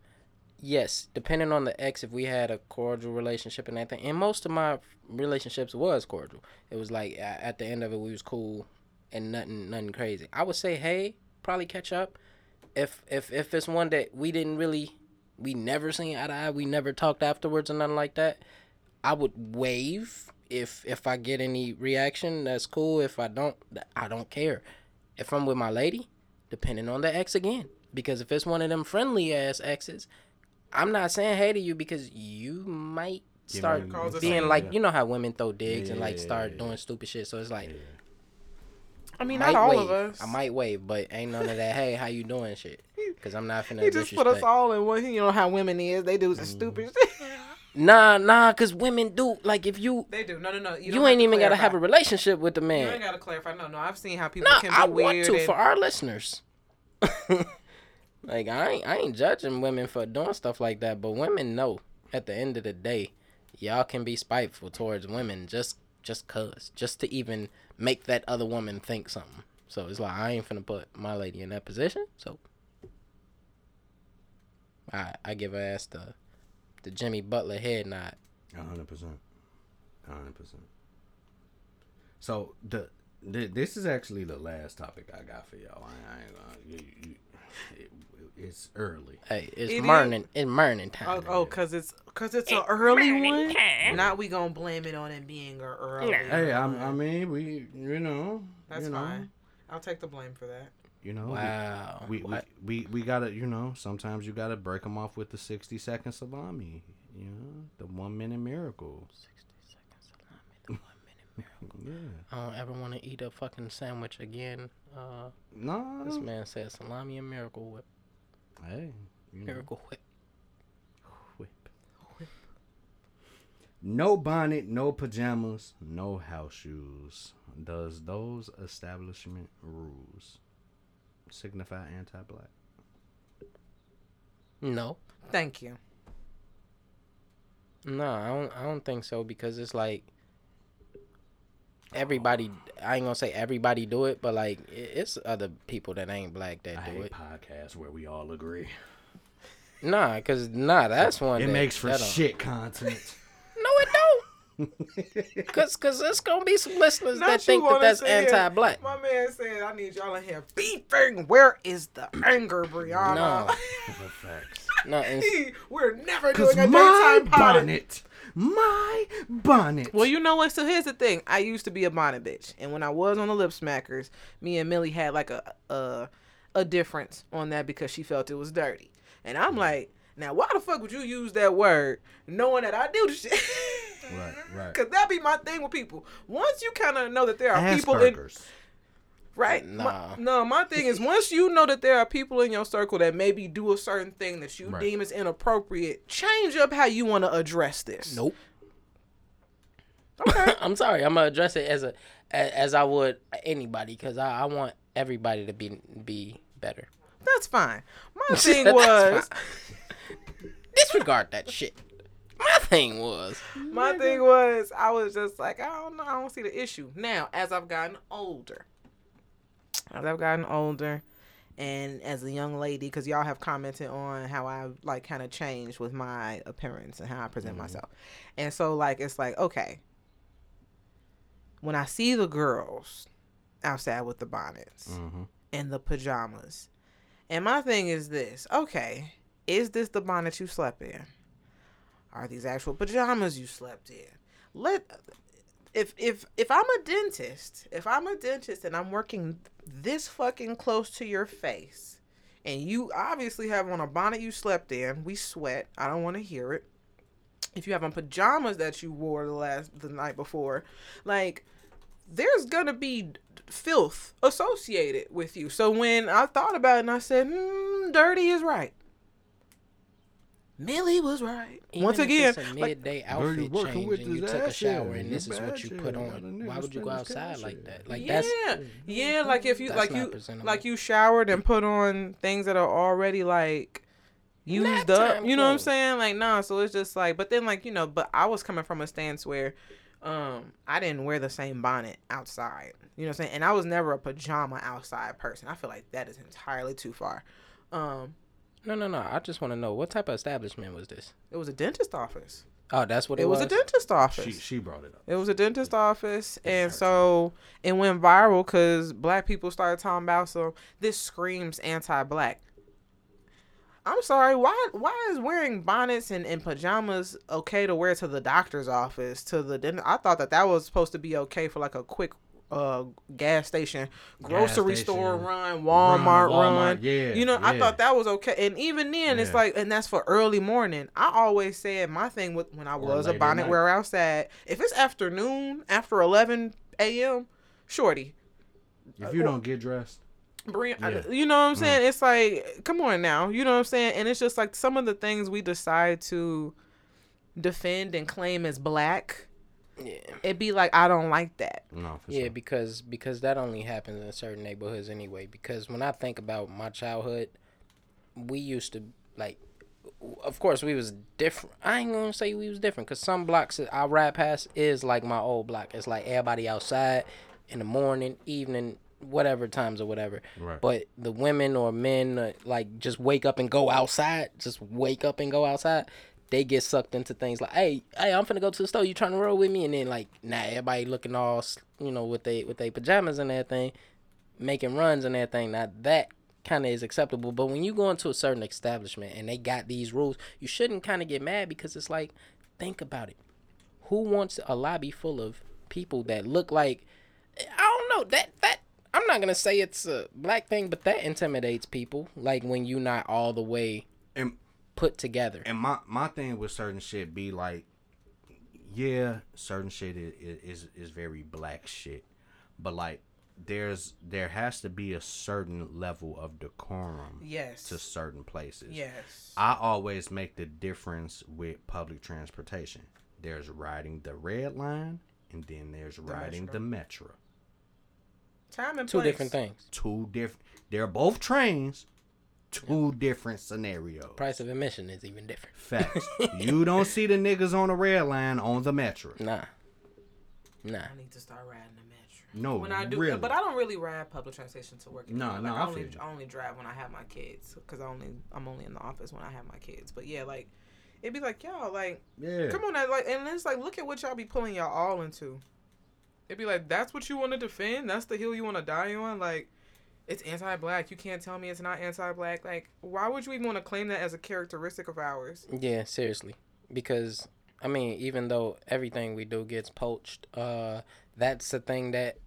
yes, depending on the ex, if we had a cordial relationship and everything, and most of my relationships was cordial. It was like at the end of it, we was cool and nothing, nothing crazy. I would say, hey, probably catch up. If if if it's one that we didn't really, we never seen eye to eye, we never talked afterwards or nothing like that. I would wave if if I get any reaction. That's cool. If I don't, I don't care. If I'm with my lady, depending on the ex again. Because if it's one of them friendly ass exes, I'm not saying hey to you because you might start man, being scene. like you know how women throw digs Yeah, and yeah, like yeah, start yeah, doing stupid shit. So it's like I mean, I not might all wave. of us. I might wave, but ain't none of that. Hey, how you doing? Shit. *laughs* Because I'm not finna He just put us all in one. You know how women is. They do some mm. stupid *laughs* shit. Nah, nah. Cause women do like if you they do. No, no, no. you, ain't even gotta have a relationship with the man. You ain't gotta clarify. No, no. I've seen how people Nah, can be I weird. want to and- for our listeners. like I ain't I ain't judging women for doing stuff like that, but women know at the end of the day, y'all can be spiteful towards women just just cause, just to even make that other woman think something. So it's like I ain't finna put my lady in that position. So I I give her ass the the Jimmy Butler head nod. Hundred percent. Hundred percent. So the, the this is actually the last topic I got for y'all. I, I ain't gonna. You, you, it's early. Hey, it's It is- morning. It's morning Oh, time. oh, cause it's cause it's an early one. Not we gonna blame it on it being a early. Hey, I, one. I mean, we, you know, That's you know, fine. I'll take the blame for that. You know, we- Wow. we, we, What? we we gotta, you know, sometimes you gotta break them off with the sixty second salami. You know, the one minute miracle. 60 seconds salami, the *laughs* one minute miracle. Yeah. I don't ever want to eat a fucking sandwich again. Uh, No. this man said salami and miracle whip. Hey. You know, Miracle whip. whip. No bonnet, no pajamas, no house shoes. Does those establishment rules signify anti-black? No. Thank you. No, I don't. I don't think so because it's like everybody. I ain't gonna say everybody do it, but like it's other people that ain't black that I do hate it. podcasts where we all agree. Nah, cause nah, that's one. It that- makes for shit content. *laughs* No, it don't. *laughs* Cause, cause there's gonna be some listeners Not that think that that's anti-black. My man said, "I need y'all in here beefing. Where is the anger, Briana? No. *laughs* Facts. No, We're never Cause doing a my daytime potty." bonnet, my bonnet. Well, you know what? So here's the thing. I used to be a bonnet bitch, and when I was on the lip smackers, me and Millie had like a a, a difference on that because she felt it was dirty, and I'm mm-hmm. like, now why the fuck would you use that word knowing that I do the shit? right, right. *laughs* Cause that be my thing with people. Once you kind of know that there are people in Asperger's. right, my- Nah. no, my thing is once you know that there are people in your circle that maybe do a certain thing that you Right. deem as inappropriate, change up how you want to address this. nope. Okay. *laughs* I'm sorry. I'm gonna address it as a as, as I would anybody because I, I want everybody to be be better. That's fine. My *laughs* thing was. fine. *laughs* disregard that shit. My thing was My thing was, I was just like, I don't know, I don't see the issue. Now, as I've gotten older, as I've gotten older, and as a young lady, because y'all have commented on how I like kind of changed with my appearance and how I present myself, and so like it's like okay, when I see the girls outside with the bonnets Mhm. and the pajamas, and my thing is this: okay, is this the bonnet you slept in? Are these actual pajamas you slept in? Let if if if I'm a dentist, if I'm a dentist and I'm working this fucking close to your face, and you obviously have on a bonnet you slept in, we sweat. I don't want to hear it. If you have on pajamas that you wore the last the night before, like there's gonna be filth associated with you. So when I thought about it and I said, hmm, dirty is right. Millie was right. even Once again, it's a midday Girl, you outfit working change with and you took a shower and this is what you put on. Why would you go outside like that? Like yeah, that's yeah. Like if you like you like you showered and put on things that are already like used Nap up. You know what I'm saying? Like nah. So it's just like, but then like you know, but I was coming from a stance where. Um, I didn't wear the same bonnet outside. You know what I'm saying? And I was never a pajama outside person. I feel like that is entirely too far. Um, No, no, no. I just want to know what type of establishment was this? It was a dentist office. Oh, that's what it, It was a dentist office. She she brought it up. It was a dentist office, and so it went viral because black people started talking about so this screams anti-black. I'm sorry, why why is wearing bonnets and, and pajamas okay to wear to the doctor's office to the dentist? I thought that that was supposed to be okay for like a quick uh gas station, grocery station, store run, Walmart, run. Walmart, yeah, you know, I thought that was okay. And even then, it's like, and that's for early morning. I always said my thing with when I was a bonnet wearer outside. If it's afternoon after 11 a.m., shorty, If you don't get dressed, bring. Yeah. Mm. You know what I'm saying? It's like, come on now. You know what I'm saying? And it's just like some of the things we decide to defend and claim as black. Yeah. It'd be like I don't like that. no, for Yeah, sure. because because that only happens in certain neighborhoods anyway. Because when I think about my childhood, we used to like, of course we was different. I ain't gonna say we was different because some blocks that I ride past is like my old block. It's like everybody outside in the morning, evening, whatever times or whatever. Right. But the women or men uh, like just wake up and go outside. Just wake up and go outside. They get sucked into things like, hey, hey, I'm finna go to the store. You trying to roll with me? And then like, nah, everybody looking all, you know, with they with their pajamas and everything, making runs and everything. Now that kind of is acceptable. But when you go into a certain establishment and they got these rules, you shouldn't kind of get mad because it's like, think about it. Who wants a lobby full of people that look like, I don't know that that. I'm not gonna say it's a black thing, but that intimidates people. Like when you're not all the way and put together. and my my thing with certain shit be like, yeah, certain shit is is is very black shit, but like there's there has to be a certain level of decorum Yes. to certain places. Yes. I always make the difference with public transportation. There's riding the red line, and then there's riding metro. the metro. Time and Two place. different things. Two different. They're both trains. Two different scenarios. Price of admission is even different. Facts. *laughs* you don't see the niggas on the red line on the metro. Nah. Nah. I need to start riding the metro. No, when I do, really. but I don't really ride public transportation to work. No, anymore. no, like, I I only. I only drive when I have my kids because I only, I'm only in the office when I have my kids. But yeah, like, it'd be like, y'all, like, yeah. come on, now, like, and it's like, look at what y'all be pulling y'all all into. It'd be like, that's what you want to defend. That's the hill you want to die on. Like, it's anti-black. You can't tell me it's not anti-black. Like, why would you even want to claim that as a characteristic of ours? Yeah, seriously. Because I mean, even though everything we do gets poached, uh, that's the thing that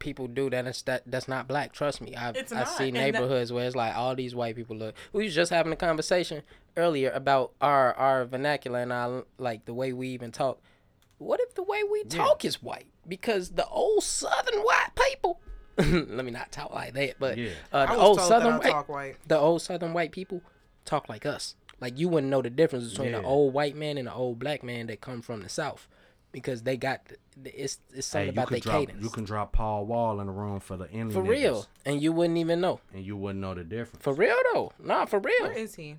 people do that is that that's not black. Trust me, I It's I not, see and that- neighborhoods where it's like all these white people look. We was just having a conversation earlier about our our vernacular and our like the way we even talk. What if the way we Yeah. talk is white? Because the old Southern white people. *laughs* Let me not talk like that, but Yeah. uh, the old Southern white talk white. the old southern white people talk like us. Like you wouldn't know the difference between Yeah. an old white man and an old black man that come from the south, because they got it's it's Hey, something you about their could drop. cadence You can drop Paul Wall in the room for the Inly for niggas, real, and you wouldn't even know and you wouldn't know the difference. for real though. Nah, for real. Where is he?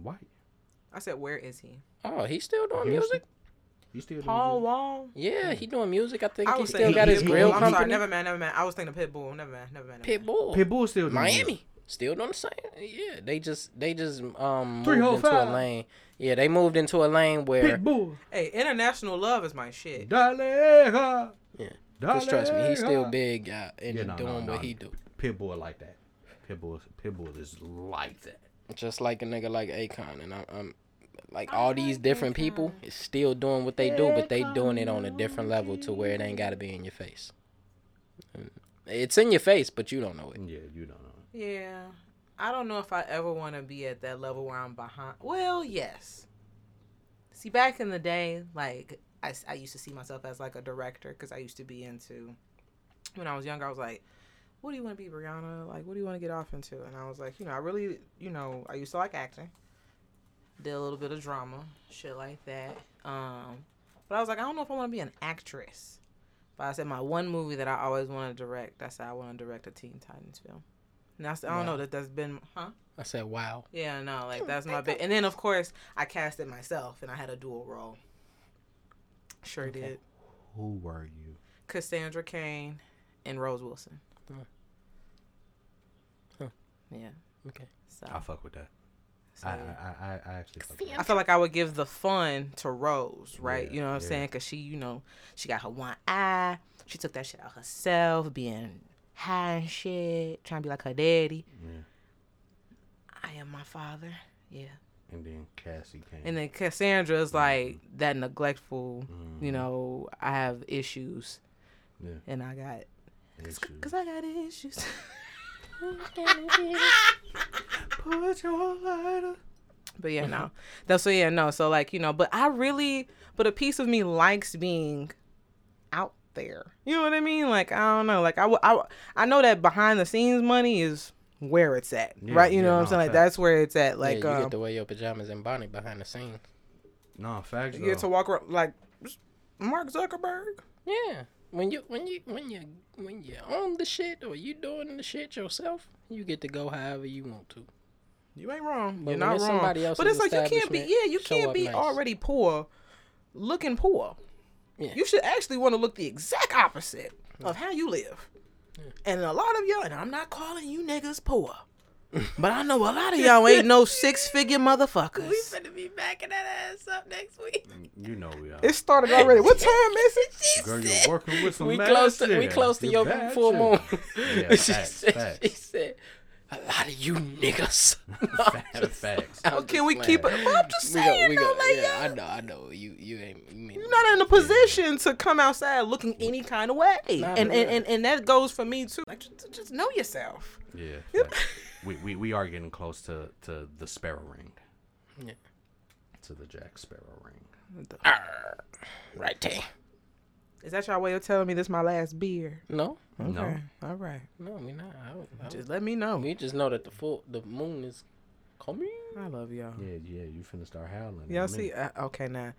White. I said, where is he? Oh, he's still doing Houston? music. You still doing Paul good? Wall. Yeah, he doing music. I think I he still thinking got his Pitbull. grill I'm company. sorry, never mind, never mind. I was thinking of Pitbull. Never mind, never mind. Never mind. Pitbull. Pitbull still doing Miami. music. Still doing the same. Yeah, they just they just um Three moved whole into a lane. Yeah, they moved into a lane where Pitbull. Hey, international love is my shit. Dale. Yeah. Just trust me, he's still big uh, and Yeah, no, doing no, no. what he do. Pitbull like that. Pitbull. Pitbull is like that. just like a nigga like Akon, and I'm, I'm like all these different people is still doing what they do, but they doing it on a different level to where it ain't got to be in your face. Mm. It's in your face, but you don't know it. Yeah, you don't know. Yeah. I don't know if I ever want to be at that level where I'm behind. Well, yes. See, back in the day, like, I, I used to see myself as like a director because I used to be into, when I was younger, I was like, what do you want to be, Briana? Like, what do you want to get off into? And I was like, you know, I really, you know, I used to like acting. Did a little bit of drama, shit like that. Um, but I was like, I don't know if I want to be an actress. But I said my one movie that I always wanted to direct. I said I want to direct a Teen Titans film. And I said, I don't Wow. know that that's been, huh? I said, wow. Yeah, no, like that's my *laughs* big. And then of course I cast it myself, and I had a dual role. Sure Okay. did. Who were you? Cassandra Cain and Rose Wilson. Huh. Huh. Yeah. Okay. So I fuck with that. So, I. I, I, I actually fuck I feel like I would give the fun to Rose, right? Yeah, you know what I'm yeah. saying? Cause she, you know, she got her one eye. She took that shit out herself, being high and shit, trying to be like her daddy. Yeah. I am my father. Yeah. And then Cassie came. And then Cassandra's like that neglectful. You Mhm. know, I have issues, Yeah. and I got Issues. cause I got issues. *laughs* *laughs* Put your lighter. But yeah, *laughs* no. That's so yeah, no. So like, you know, but I really but a piece of me likes being out there. You know what I mean? Like, I don't know. Like I I, I know that behind the scenes money is where it's at. Yeah, right? You yeah, know what I'm no, saying? Like that's where it's at. Like yeah, you um get to wear your pajamas and bonnet behind the scenes. No, facts. you get to walk around like Mark Zuckerberg. Yeah. When you when you when you when you own the shit or you doing the shit yourself, you get to go however you want to. You ain't wrong. But You're not wrong. somebody but it's like you can't be yeah, you can't be nice. already poor looking poor. Yeah. You should actually want to look the exact opposite of how you live. And a lot of y'all, and I'm not calling you niggas poor, *laughs* but I know a lot of y'all ain't no six figure motherfuckers. We finna be backing that ass up next week. Mm, you know we are. It started already. What *laughs* time is it? She Girl, you're working with some we close to we close to your bad full moon. Yeah, *laughs* she, facts, said, facts. she said, "A lot of you niggas." *laughs* Facts, facts. I'm can just we keep it? playing. Well, I'm just We saying, go, we though, go, like, yeah, I know, I know. You, you ain't. You mean, You're not in a position to come outside looking any kind of way, Not and, and, and and that goes for me too. Like, just, just know yourself. Yeah, *laughs* facts. we, we we are getting close to to the Sparrow Ring. Yeah. To the Jack Sparrow Ring. Arr, right there. Is that your way of telling me this my last beer? No, Okay, No. all right. no, we not. I, don't- I, don't- Just let me know. we just know that the full the moon is coming I love y'all. Yeah, yeah. You finna start howling. Y'all see? Uh, okay, now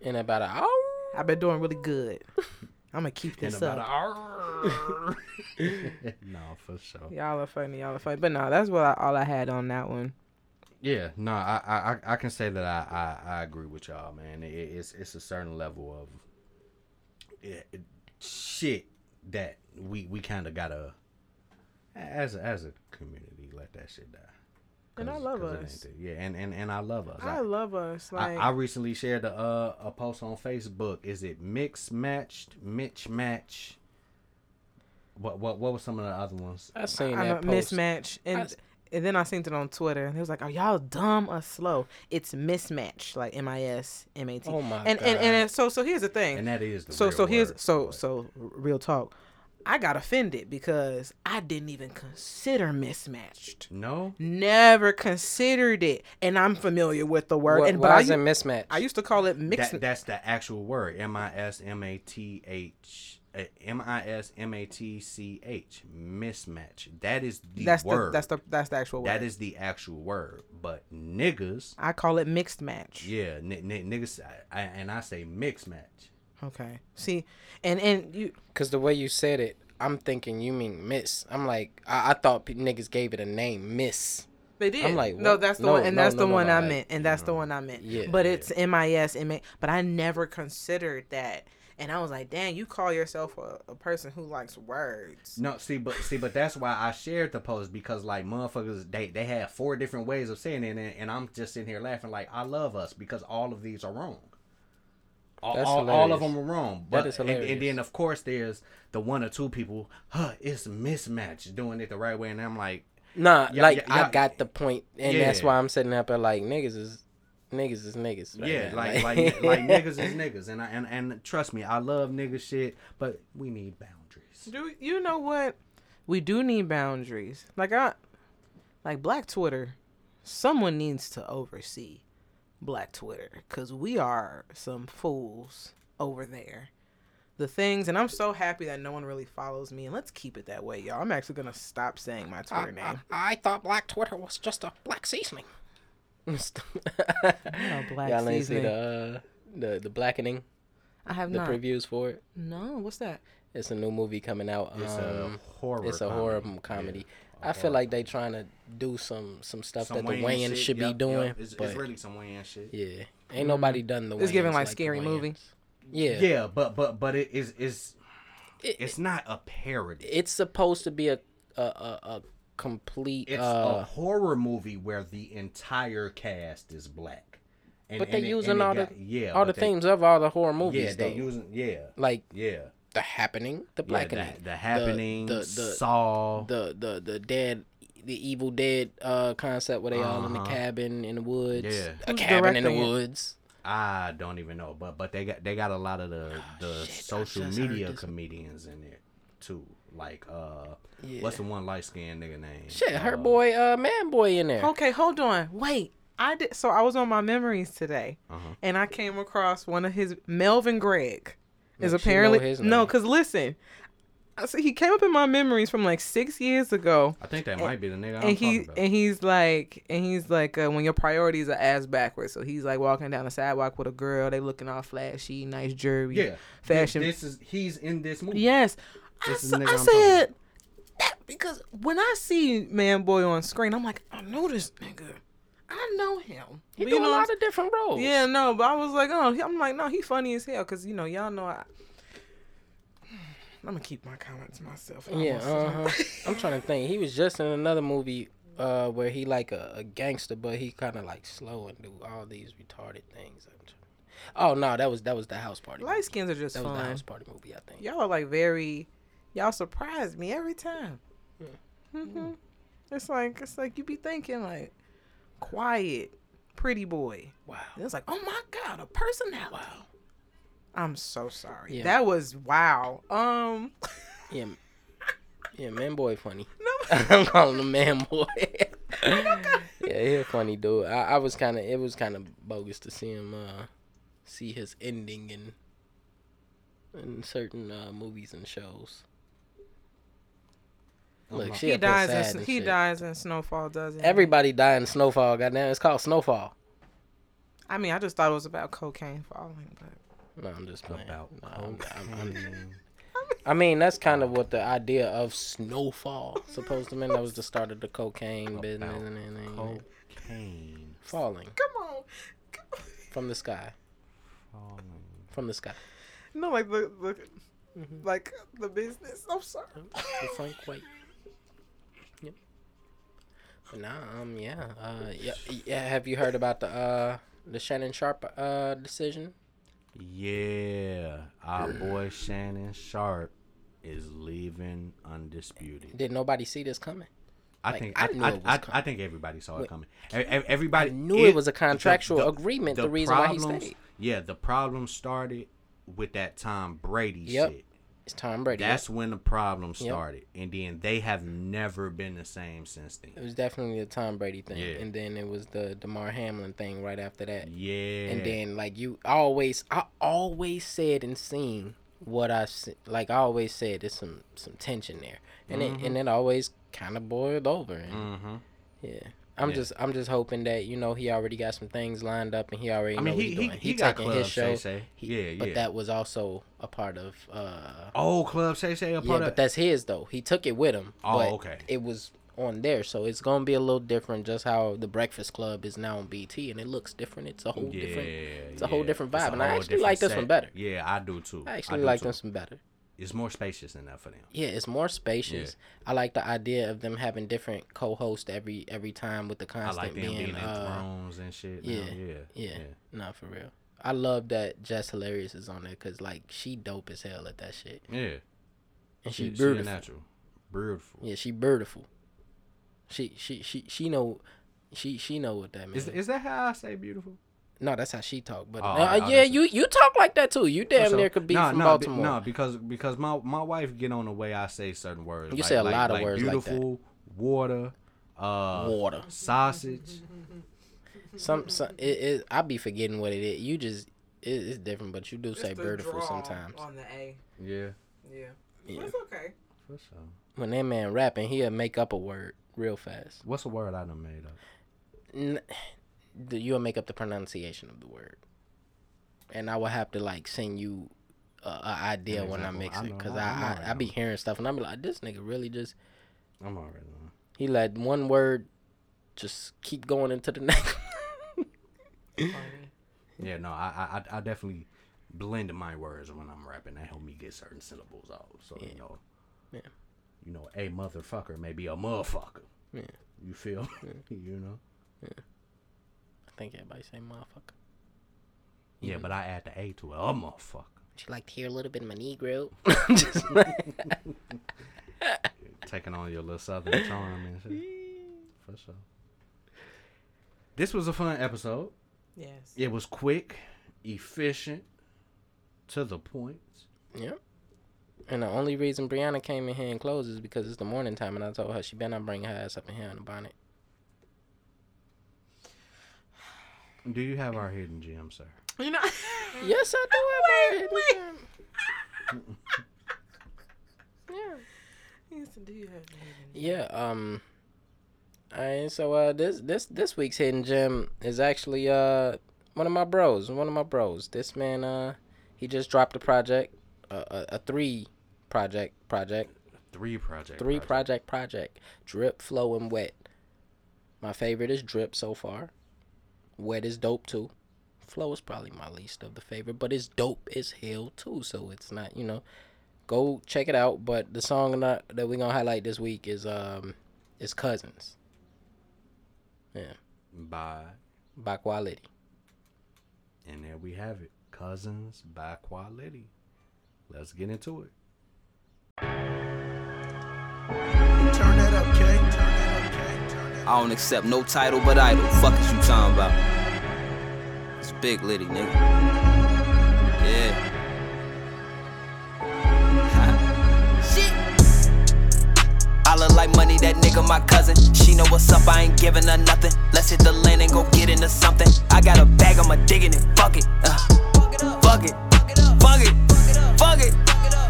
in about an hour. I've been doing really good. *laughs* I'm gonna keep In this about an up. hour. *laughs* no, for sure. Y'all are funny. Y'all are funny. But no, that's what I, all I had on that one. Yeah, no, I, I, I- I can say that I, I, I agree with y'all, man. It, it's, it's a certain level of it, it- shit that we, we kind of gotta, as a, as a community, let that shit die. And I love us. Yeah, and, and, and I love us. I love us. I, Like I recently shared a uh, a post on Facebook. Is it mix matched, Mitch match? What what what were some of the other ones? I seen I know, that post. mismatch, and I s- and then I seen it on Twitter, and it was like, "Are y'all dumb or slow?" It's mismatch, like M I S M A T. Oh my And and God. and so so here's the thing. And that is the so real so here's word, so but- so real talk. I got offended because I didn't even consider mismatched. no. Never considered it, and I'm familiar with the word. What, and but why I, is it u- mismatch? I used to call it mixed. That, that's the actual word. M I S M A T H. uh, M I S M A T C H. Mismatch. That is the that's word. the that's the that's the actual word. that is the actual word. But niggas, I call it mixed match. yeah, n- n- niggas, I, I, and I say mixed match. Okay. See, and and you Cause the way you said it, I'm thinking you mean Miss. I'm like, I, I thought pe- niggas gave it a name, Miss. They did. I'm like, no, that's the No, one, and no, that's no, the no, one no, I like, meant, and that's the one I meant. Yeah, but yeah. it's M I S M A. But I never considered that, and I was like, "Damn, you call yourself a, a person who likes words." No, see, but see, but that's why I shared the post because like motherfuckers, they they have four different ways of saying it, and, and I'm just sitting here laughing like I love us because all of these are wrong. All, all, all of them are wrong. That But is and, and then of course there's the one or two people, huh? It's mismatch doing it the right way, and I'm like, Nah, Yeah, like yeah, I got the point, and that's why I'm sitting up there like niggas is niggas is niggas. right yeah, now. like like like niggas is *laughs* niggas, and I and and trust me, I love nigga shit, but we need boundaries. Do you know what? We do need boundaries. Like I, like Black Twitter. Someone needs to oversee Black Twitter because we are some fools over there. The things, and I'm so happy that no one really follows me, and let's keep it that way, y'all. I'm actually gonna stop saying my I, Twitter name. I, I thought Black Twitter was just a black seasoning. Know black Y'all ain't see the uh, the the blackening, I have the not. previews for it. No, what's that? It's a new movie coming out. It's um, a horror. it's a horror comedy. I feel like they trying to do some some stuff that the Wayans should be doing, It's, but it's really some Wayans shit. yeah, ain't nobody done the. It's giving Wayans like scary Wayans. movie. Yeah, Yeah, but but but it is is It- it's not a parody. it's supposed to be a a, a, a complete. It's a uh, horror movie where the entire cast is black. And, but they and it- using and it all the yeah, all the they- themes of all the horror movies. Yeah, they though. using yeah, like yeah. the happening, the blackening, yeah, the, the happening, the the Saw. the the the dead, the Evil Dead uh concept where they all in the Uh-huh. cabin in the woods, Yeah. a Who's cabin in the woods. I don't even know, but but they got they got a lot of the the Oh, shit, social media comedians in it too. Like uh, Yeah. what's the one light skinned nigga name? Shit, her Uh, boy, uh, man, boy in there. Okay, hold on. Wait. I did so I was on my memories today Uh-huh. and I came across one of his Melvin Gregg is Yeah, apparently no, cause listen, I see he came up in my memories from like six years ago, I think that might be the nigga I'm and he about. and he's like and he's like uh, when your priorities are ass backwards. So he's like walking down the sidewalk with a girl, they looking all flashy, nice jewelry, yeah, fashion. This is he's in this movie. Yes, I, This is the nigga I I'm said that because when I see Man Boy on screen, I'm like, I know this nigga, I know him. He But do you a know what lot of different roles. Yeah, no, but I was like, oh, I'm like, no, he funny as hell because you know y'all know I. *sighs* I'm gonna keep my comments to myself. Yeah, uh huh. *laughs* I'm trying to think. He was just in another movie uh where he like a, a gangster, but he kind of like slow and do all these retarded things. I'm trying- Oh no, that was that was the house party. Light movie. skins are just That was the house party movie, I think. Y'all are like very, y'all surprise me every time. Hmm. hmm It's like it's like you be thinking like, quiet, pretty boy. Wow. And it's like, oh my god, a personality. Wow. I'm so sorry. Yeah. That was wow. Um. Yeah. Yeah, man, boy, funny. *laughs* No. *laughs* I'm calling him man, boy. *laughs* yeah, he a funny dude. I, I was kind of, it was kind of bogus to see him, uh, see his ending in, in certain uh, movies and shows. Look, she he dies. In, he shit. dies in Snowfall. Doesn't he? Everybody die in Snowfall. Goddamn, it's called Snowfall. I mean, I just thought it was about cocaine falling, but No, I'm just playing. About No, I'm- I'm- I'm- cocaine. I mean, that's kind of what the idea of Snowfall supposed to mean. That was the start of the cocaine business About and everything. cocaine. Falling come on. Come on. from the sky. falling. From the sky. No, like the, the Mhm. like the business. I'm sorry. The Frank White. Nah, um, yeah, uh, yeah, yeah. Have you heard about the uh the Shannon Sharpe uh decision? Yeah, our boy Shannon Sharpe is leaving undisputed. Did nobody see this coming? I Like, think I I, I, it I, think everybody saw it coming. Everybody knew it was a contractual the- agreement, the reason why he problems- stayed. Yeah, the problem started with that Tom Brady Yep. shit. It's Tom Brady. That's when the problem Yep. started, and then they have never been the same since then. It was definitely the Tom Brady thing, Yeah. and then it was the Damar Hamlin thing right after that. Yeah, And then like you always, I always said and seen what I like. I always said there's some some tension there, and it and it always kind of boiled over. And mm-hmm. yeah, I'm Yeah. just I'm just hoping that you know he already got some things lined up and he already I know mean, what he he's he, doing. he, got taking Club his show. Say Say. He- yeah, but yeah. that was also a part of. uh oh, Club Shay Shay a Yeah, part but that's his though. He took it with him. Oh, but okay. It was on there, so it's gonna be a little different. Just how the Breakfast Club is now on BT, and it looks different. It's a whole yeah, different. it's a whole different vibe, and I actually like this one better. Yeah, I do too. I actually do like too. this one better. It's more spacious than that for them. Yeah, it's more spacious. I like the idea of them having different co-hosts every every time with the constant. I like them being, being. in uh, thrones and shit. now, yeah, yeah, yeah, not for real. I love that Jess Hilarious is on there because like she dope as hell at that shit, yeah. yeah. and she, She, she beautiful. natural, beautiful. Yeah, she beautiful. She she she she know, she she know what that means. Is is that how I say beautiful? No, that's how she talk. But Oh, uh, I- I yeah, you you talk like that too. You damn For near could be Nah, from nah, be- Baltimore. nah, because because my my wife get on the way I say certain words. You like, say a like- lot of like words like beautiful, water, uh, Water. sausage. Some some it, it I be forgetting what it is. You just it, it's different, but you do say It's the beautiful draw sometimes. on the A. Yeah, Yeah, Yeah. it's okay. for sure. When that man rapping, he'll make up a word real fast. What's a word I done made up? N- the, you'll make up the pronunciation of the word, and I will have to like send you a, a idea An when I mix it because I- I I I, I be hearing stuff and I'm like this nigga really just I'm already on. he let one word just keep going into the *laughs* next. *laughs* Yeah, no, I, I I definitely blend my words when I'm rapping. That help me get certain syllables out. So Yeah. you know, Yeah. you know, a motherfucker may be a motherfucker. Yeah. You feel? *laughs* you know? I think everybody say motherfucker. Yeah, mm-hmm. but I add the A to it. A motherfucker. Would you like to hear a little bit of my Negro. *laughs* *laughs* Taking on your little southern charm and shit. For sure. This was a fun episode. Yes. It was quick, efficient, to the point. yeah. And the only reason Briana came in here and closed is because it's the morning time, and I told her she better not bring her ass up in here on the bonnet. Do you have our hidden gem, sir? You know. *laughs* Yes, I do. have my hidden gem. *laughs* Yeah. Yes, do you have Yeah. Um. Alright, so uh, this this this week's hidden gem is actually uh one of my bros, one of my bros. This man uh he just dropped a project, uh, a a three project project Three project. three project project drip flow and wet my favorite is drip so far wet is dope too flow is probably my least of the favorite but it's dope as hell too so it's not you know go check it out but the song that, that we're gonna highlight this week is um is cousins yeah By by Qua.litti and there we have it. Cousins by Qua.litti. Let's get into it. I don't accept no title but idol. Fuck is you talking about? It's big litty, nigga. Yeah. *laughs* I look like money, that nigga my cousin. She know what's up, I ain't giving her nothing. Let's hit the land and go get into something. I got a bag, I'ma digging it. Fuck it. Uh. Fuck it. Fuck it. Fuck it.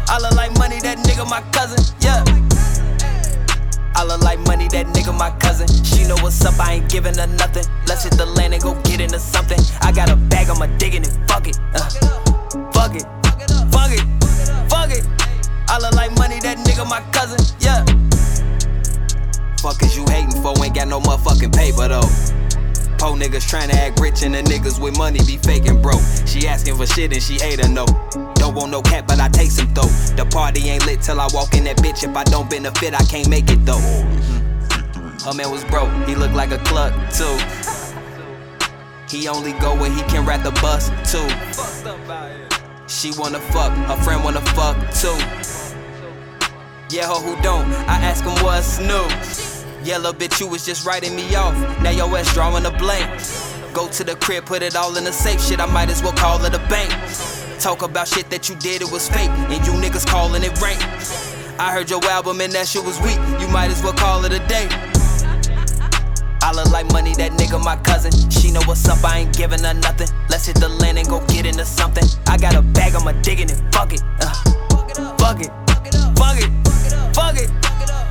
I look like money, that nigga my cousin. Yeah. I look like money, that nigga my cousin. She know what's up, I ain't giving her nothing. Let's hit the land and go get into something. I got a bag, I'ma digging it. Fuck it. Uh. Fuck it. Fuck it. Fuck it. I look like money, that nigga my cousin. Yeah. Fuck is you hating for? Ain't got no motherfucking paper though. Po niggas tryna act rich and the niggas with money be faking broke. She asking for shit and she hate her no. Don't want no cat, but I take some though. The party ain't lit till I walk in that bitch. If I don't benefit, I can't make it though. Her man was broke, he looked like a cluck too. He only go where he can ride the bus too. She wanna fuck, her friend wanna fuck too. Yeah, ho, who don't? I ask him what's new. Little bitch, you was just writing me off. Now your ass drawing a blank. Go to the crib, put it all in the safe. Shit, I might as well call it a bank. Talk about shit that you did, it was fake. And you niggas calling it rank. I heard your album and that shit was weak. You might as well call it a day. I look like money, that nigga my cousin. She know what's up, I ain't giving her nothing. Let's hit the land and go get into something. I got a bag, I'ma digging it. Fuck it. Uh. Fuck it. Fuck it. Fuck it.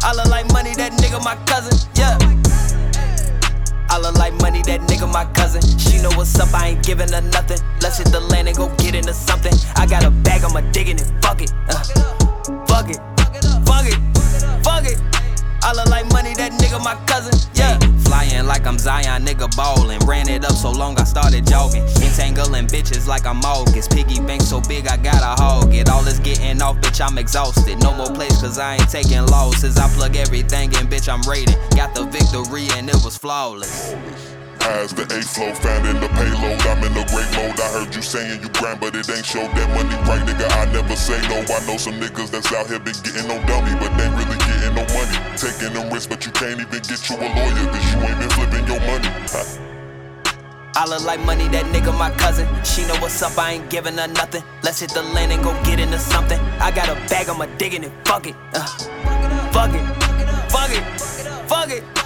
I look like money, that nigga my cousin. Yeah. I look like money, that nigga my cousin. She know what's up, I ain't giving her nothing. Let's hit the land and go get into something. I got a bag, I'ma digging it. Fuck it. Uh. Fuck it. Fuck it. Fuck it. I look like money, that nigga my cousin. Yeah. Flying like I'm Zion, nigga ballin'. Ran it up so long I started jogging. Entangling bitches like I'm August. Piggy bank so big I gotta hog it. All this getting off, bitch, I'm exhausted. No more plays cause I ain't taking losses. I plug everything in, bitch, I'm raiding. Got the victory and it was flawless. As the A flow, found in the payload. I'm in the great mode. I heard you saying you grind, but it ain't show that money right, nigga. I never say no. I know some niggas that's out here been getting no dummy, but they really getting no money. Taking them risks, but you can't even get you a lawyer, cause you ain't been flipping your money. I look like money, that nigga my cousin. She know what's up, I ain't giving her nothing. Let's hit the land and go get into something. I got a bag, I'ma digging it. Fuck it. Uh. Fuck it. Fuck it. Fuck it.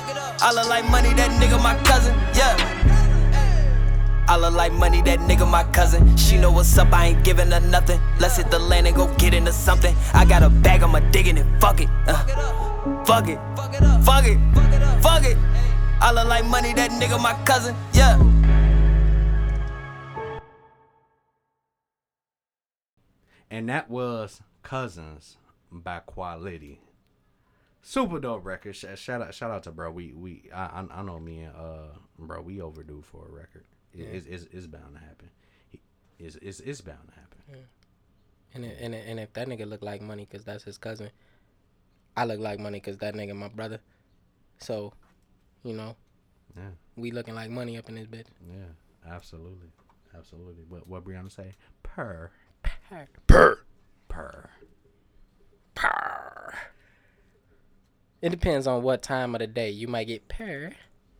I look like money, that nigga my cousin. Yeah. I look like money, that nigga my cousin. She know what's up, I ain't giving her nothing. Let's hit the land and go get into something. I got a bag, I'ma digging it. Fuck it. Uh. Fuck it. Fuck it. Fuck it. I look like money, that nigga my cousin. Yeah. And that was Cousins by Qua.litti. Super dope record. Shout out, shout out to bro. We we I I, know me and uh bro. We overdue for a record. It, it's, it's it's bound to happen. It's, it's it's bound to happen. Yeah. and it, and it, and if that nigga look like money because that's his cousin I look like money because that nigga my brother. So, you know, Yeah. we looking like money up in this bitch. Yeah, absolutely, absolutely. What what Briana say? Purr, Purr. Purr. purr. Purr. It depends on what time of the day. You might get purr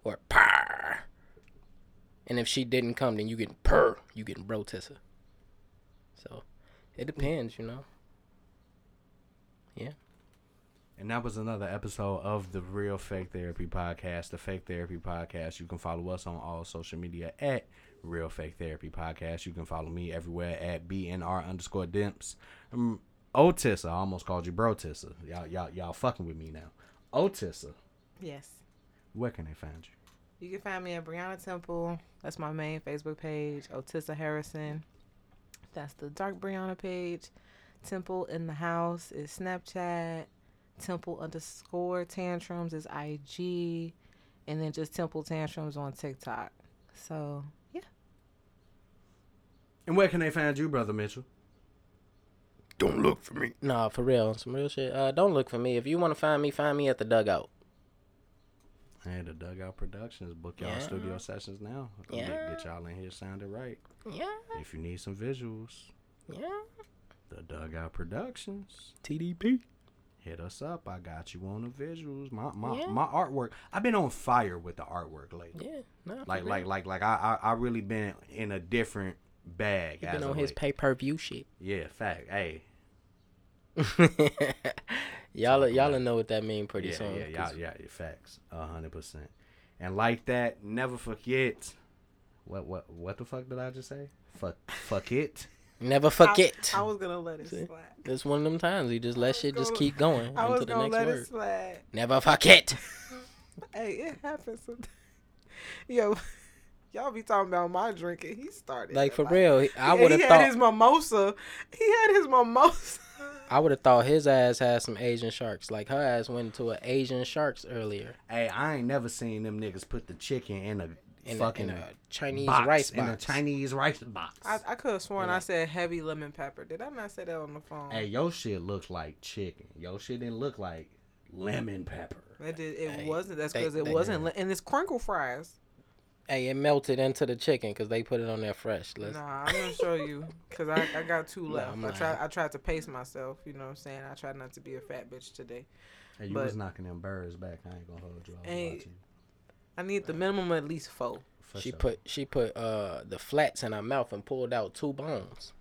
or purr. And if she didn't come, then you getting purr. You getting bro tissa. So it depends, you know. Yeah. And that was another episode of the Real Fake Therapy Podcast, the Fake Therapy Podcast. You can follow us on all social media at Real Fake Therapy Podcast. You can follow me everywhere at BNR underscore Dimps. Um, Otissa, I almost called you Bro Tissa. Y'all, y'all, y'all fucking with me now. Otissa, Yes. where can they find you? You can find me at Briana Temple. That's my main Facebook page. Otissa Harrison. That's the Dark Briana page. Temple in the house is Snapchat. Temple underscore tantrums is IG. And then just Temple tantrums on TikTok. So yeah. And where can they find you, Brother Mitchell? Don't look for me. Nah, for real. Some real shit. Uh, don't look for me. If you want to find me, find me at the dugout. Hey, the Dugout Productions. Book y'all Yeah. studio sessions now. Get- Yeah. Get, y'all in here sounding right. Yeah. If you need some visuals, Yeah. the Dugout Productions. TDP. Hit us up. I got you on the visuals. My my, Yeah. my artwork. I've been on fire with the artwork lately. Yeah. Nah, for Like like like like I, I I really been in a different bag. He been on his pay per view shit. Yeah, fact. Hey, *laughs* y'all y'all know what that mean pretty yeah, soon. yeah, 'cause y'all, yeah, yeah, facts. A hundred percent. And like that, never forget. What what what the fuck did I just say? Fuck fuck it. Never forget. I, I was gonna let it See? slide. It's one of them times you just let shit just gonna- keep going *laughs* I was into the gonna next let word. it slide. Never forget. *laughs* Hey, it happens sometimes. Yo, y'all be talking about my drinking. He started Like it, for real, I Yeah, would have he thought had his mimosa. He had his mimosa. *laughs* I would have thought his ass had some Asian sharks. Like her ass went to an Asian sharks earlier Hey, I ain't never seen them niggas put the chicken in a in, a, fucking in a Chinese box, rice in a. Chinese rice box. I, I could have sworn I said heavy lemon pepper. Did I not say that on the phone? Hey, your shit looks like chicken. Your shit didn't look like lemon pepper. It did. It Hey, wasn't. That's because it they- wasn't. li- And it's crinkle fries. Hey, it melted into the chicken because they put it on there fresh. Let's, Nah, I'm gonna show you because I, I got two *laughs* left. I'm I tried. I tried to pace myself. You know what I'm saying? I tried not to be a fat bitch today. Hey, you But- was knocking them birds back. I ain't gonna hold you. I was Hey, watching. I need the minimum at least four. For she sure. put she put uh the flats in her mouth and pulled out two bones.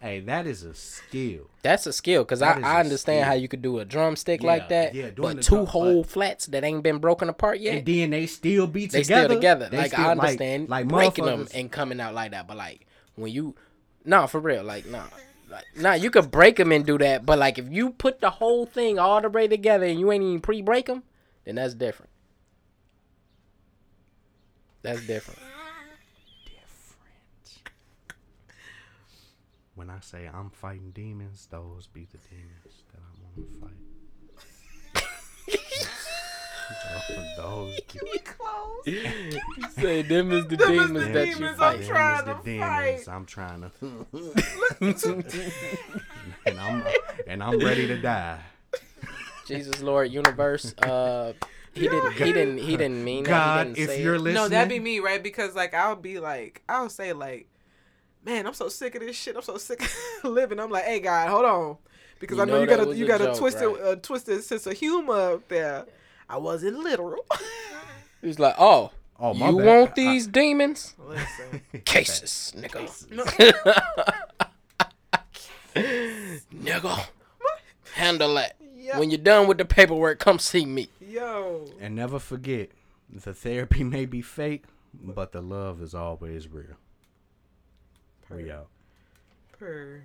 Hey, that is a skill. That's a skill because I, I understand how you could do a drumstick Yeah, like that, yeah, but two drum- whole flats that ain't been broken apart yet. And then they still be they together. still together. They like still- I understand like, breaking them and coming out like that, but like when you, nah, for real, like nah, like nah, you could break them and do that, but like if you put the whole thing all the way together and you ain't even pre-break them, then that's different. That's different. When I say I'm fighting demons, those be the demons that I want to fight. *laughs* those be Close. you say them is the Them is demons the that you demons fight. I'm trying Them to is the demons I'm trying to *laughs* and I'm and I'm ready to die. Jesus Lord Universe. Uh, he didn't. He didn't. He didn't mean that. He God, didn't if say you're it. listening, No, that'd be me, right? Because like I'll be like, I'll say like, man, I'm so sick of this shit. I'm so sick of *laughs* living. I'm like, hey, God, hold on, because You I know, know you got a you got a joke, twisted right? uh, twisted sense of humor up there. I wasn't literal. *laughs* He's like, oh, Oh, my you bad. want I- these demons? Listen, *laughs* Cases, nigga. nigga, handle that. Yeah. When you're done with the paperwork, come see me. yo, And never forget, the therapy may be fake, but the love is always real. We out. purr.